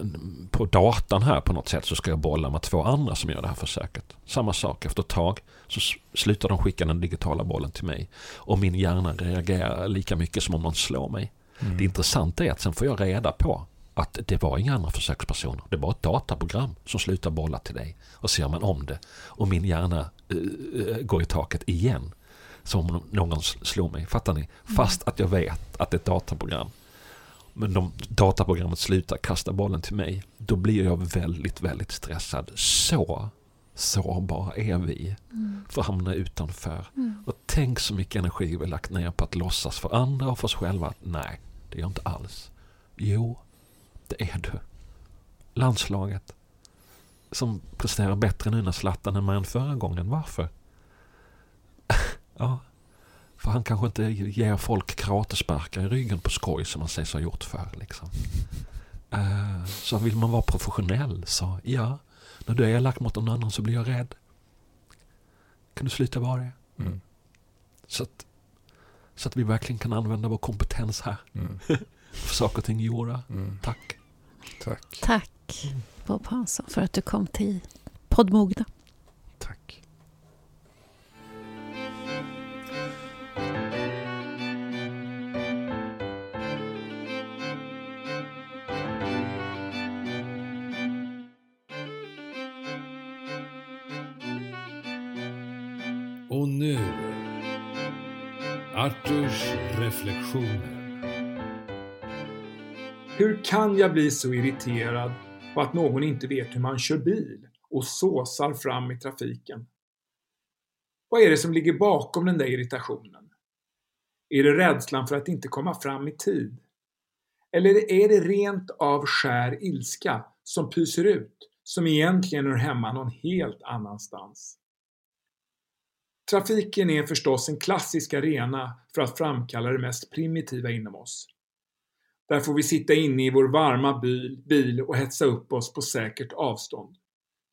på datan här på något sätt så ska jag bolla med två andra som gör det här försöket. Samma sak. Efter ett tag så slutar de skicka den digitala bollen till mig. Och min hjärna reagerar lika mycket som om någon slår mig. Mm. Det intressanta är att sen får jag reda på att det var inga andra försökspersoner. Det var ett dataprogram som slutar bolla till dig. Och gör man om det. Och min hjärna eh, går i taket igen. Som om någon s- slår mig. Fattar ni? Fast att jag vet att det är ett dataprogram. Men om dataprogrammet slutar kasta bollen till mig. Då blir jag väldigt, väldigt stressad. Så sårbara är vi. För att hamna utanför. Och tänk så mycket energi vi lagt ner på att låtsas för andra och för oss själva att nej, det är jag inte alls. Jo, det är du. Landslaget. Som presterar bättre nu när Zlatan är med än förra gången. Varför? ja, för han kanske inte ger folk kratesparkar i ryggen på skoj som man sägs ha gjort förr. Liksom. Eh, så vill man vara professionell så ja, när du är elak mot någon annan så blir jag rädd. Kan du sluta vara det? Mm. Så att, så att vi verkligen kan använda vår kompetens här. Mm. För saker och ting gjorda. Mm. Tack. Tack. Tack Bob Hansson för att du kom till poddmogna. Tack. Och nu, Arturs reflektioner. Hur kan jag bli så irriterad på att någon inte vet hur man kör bil och såsar fram i trafiken? Vad är det som ligger bakom den där irritationen? Är det rädslan för att inte komma fram i tid? Eller är det rent av skär ilska som pyser ut, som egentligen hör hemma någon helt annanstans? Trafiken är förstås en klassisk arena för att framkalla det mest primitiva inom oss. Där får vi sitta inne i vår varma bil, och hetsa upp oss på säkert avstånd.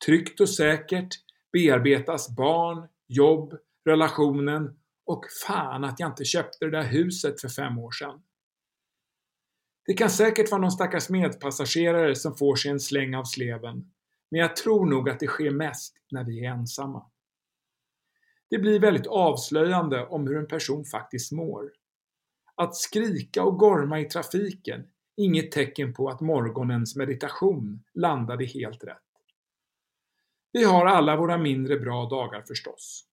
Tryggt och säkert bearbetas barn, jobb, relationen och fan att jag inte köpte det där huset för fem år sedan. Det kan säkert vara någon stackars medpassagerare som får sig en släng av sleven, men jag tror nog att det sker mest när vi är ensamma. Det blir väldigt avslöjande om hur en person faktiskt mår. Att skrika och gorma i trafiken, inget tecken på att morgonens meditation landade helt rätt. Vi har alla våra mindre bra dagar förstås.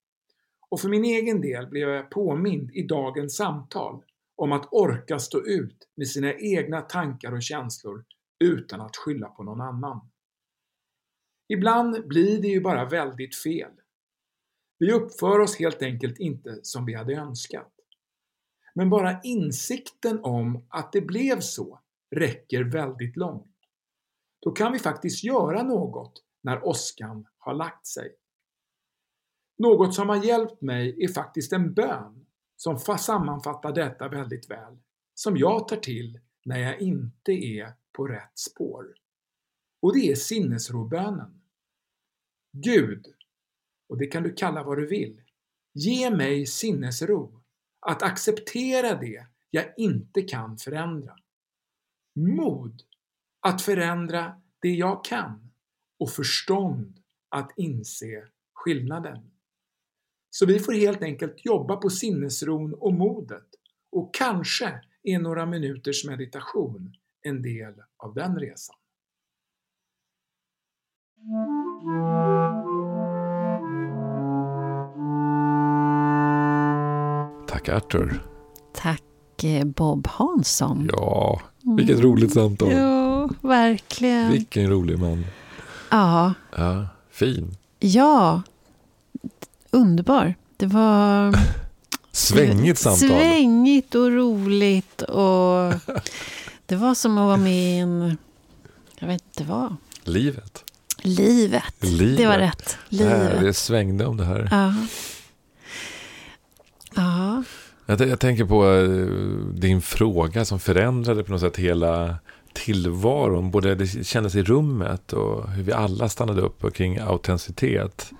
Och för min egen del blev jag påmind i dagens samtal om att orka stå ut med sina egna tankar och känslor utan att skylla på någon annan. Ibland blir det ju bara väldigt fel. Vi uppför oss helt enkelt inte som vi hade önskat. Men bara insikten om att det blev så räcker väldigt långt. Då kan vi faktiskt göra något när åskan har lagt sig. Något som har hjälpt mig är faktiskt en bön som sammanfattar detta väldigt väl, som jag tar till när jag inte är på rätt spår. Och det är sinnesrobönen. Gud, och det kan du kalla vad du vill, ge mig sinnesro att acceptera det jag inte kan förändra. Mod att förändra det jag kan och förstånd att inse skillnaden. Så vi får helt enkelt jobba på sinnesron och modet och kanske är några minuters meditation en del av den resan. Tack Arthur. Tack eh, Bob Hansson. Ja, vilket roligt samtal. Ja, verkligen. Vilken rolig man. Ja, Ja, fin. ja. Underbar. Det var Svängigt samtal. svängigt och roligt. Och det var som att vara med i en... Jag vet inte vad. Livet. Livet. Livet. Det var rätt. Livet. det svängde om det här. Ja. Ja. Jag, jag tänker på eh, din fråga som förändrade på något sätt hela tillvaron. Både det kändes i rummet och hur vi alla stannade upp kring autenticitet.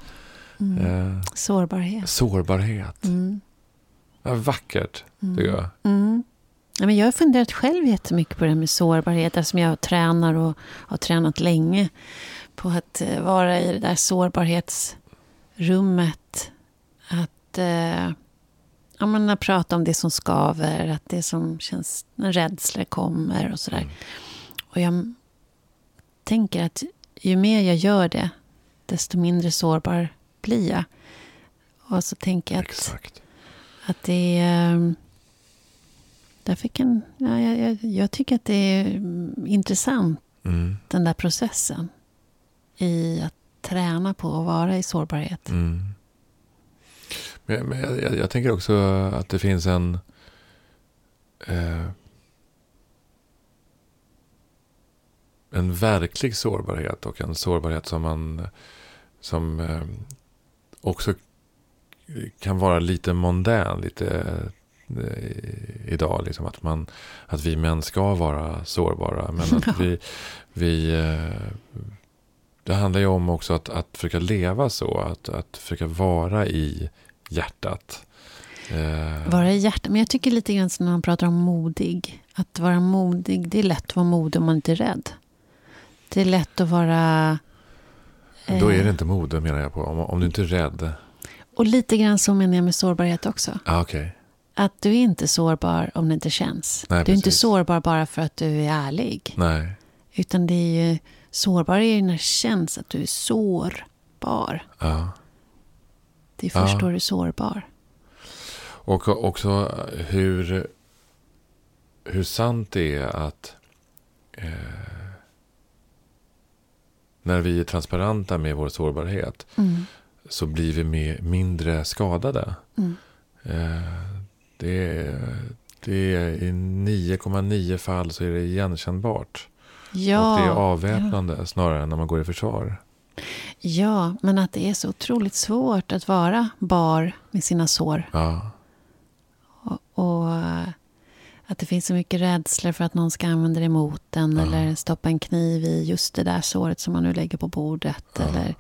Mm. Eh, Sårbarhet. sårbarhet. Mm. Ja, vackert, tycker jag. Mm. Ja, men jag har funderat själv jättemycket på det här med sårbarhet eftersom jag tränar och har tränat länge på att eh, vara i det där sårbarhetsrummet. Att eh, ja, men att prata om det som skaver, att det som känns när rädslor kommer och sådär. Mm. Och jag tänker att ju mer jag gör det, desto mindre sårbar blir jag. Och så tänker jag att Exakt. att det är... Kan, ja, jag, jag, jag tycker att det är mm, intressant, Mm. den där processen. I att träna på att vara i sårbarhet. Mm. Men, men jag, jag, jag tänker också att det finns en... Eh, en verklig sårbarhet och en sårbarhet som man som eh, också kan vara lite mondän, lite eh, idag. Liksom, att, man, att vi män ska vara sårbara. Men att vi, vi eh, det handlar ju om också att, att försöka leva så. Att, att försöka vara i hjärtat. Eh, Vara i hjärtat. Men jag tycker lite grann som när man pratar om modig. Att vara modig, det är lätt att vara modig om man inte är rädd. Det är lätt att vara... eh, Då är det inte mode menar jag på. Om, om du inte är rädd. Och lite grann så menar jag med sårbarhet också. Ah, Okej. Att du är inte sårbar om det inte känns. Nej, du är inte precis. sårbar bara för att du är ärlig. Nej. Utan det är ju, sårbar är ju när det känns att du är sårbar. Ja. Det är först Ja. då du är sårbar. Och också hur, hur sant det är att eh, när vi är transparenta med vår sårbarhet Mm. så blir vi mer, mindre skadade. Mm. Eh, det, det är, I 9,9 fall så är det igenkännbart. Ja, och det är avväpnande snarare än när man går i försvar. Ja, men att det är så otroligt svårt att vara bar med sina sår. Ja, Och, och eh, att det finns så mycket rädslor för att någon ska använda det emot en. Ja. Eller stoppa en kniv i just det där såret som man nu lägger på bordet. Ja. Eller,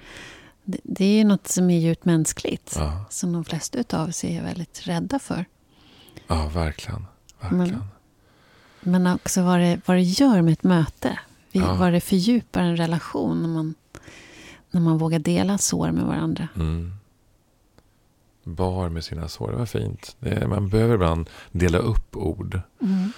det, det är ju något som är djupt mänskligt. Som de flesta av oss är väldigt rädda för. ja verkligen. verkligen. Men också vad det, vad det gör med ett möte. Vad det fördjupar en relation när man, när man vågar dela sår med varandra. Mm. Bar med sina sår, det var fint. Det, man behöver ibland dela upp ord. Mm.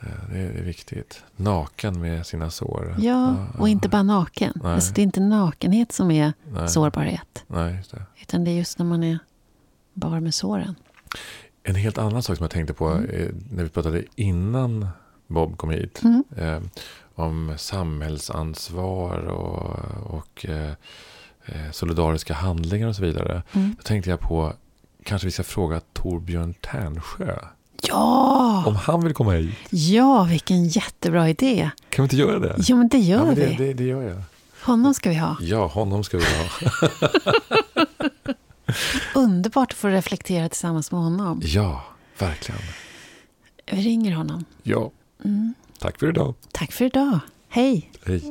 Eh, Det är, viktigt. Naken med sina sår. Ja, och inte bara naken. Alltså, det är inte nakenhet som är nej, sårbarhet. Nej, det. Utan det är just när man är bar med såren. En helt annan sak som jag tänkte på Mm. eh, när vi pratade innan Bob kom hit. Mm. Om samhällsansvar och, och eh, eh, solidariska handlingar och så vidare. Mm. Då tänkte jag på, kanske vi ska fråga Torbjörn Ternsjö. Ja! Om han vill komma hit. ja, vilken jättebra idé. Kan vi inte göra det? Jo, men det gör ja, men vi. det, det, det gör jag. Honom ska vi ha. Ja, honom ska vi ha. Underbart att få reflektera tillsammans med honom. Ja, verkligen. Vi ringer honom. Ja, Mm. Tack för idag. Tack för idag. Hej. Hej.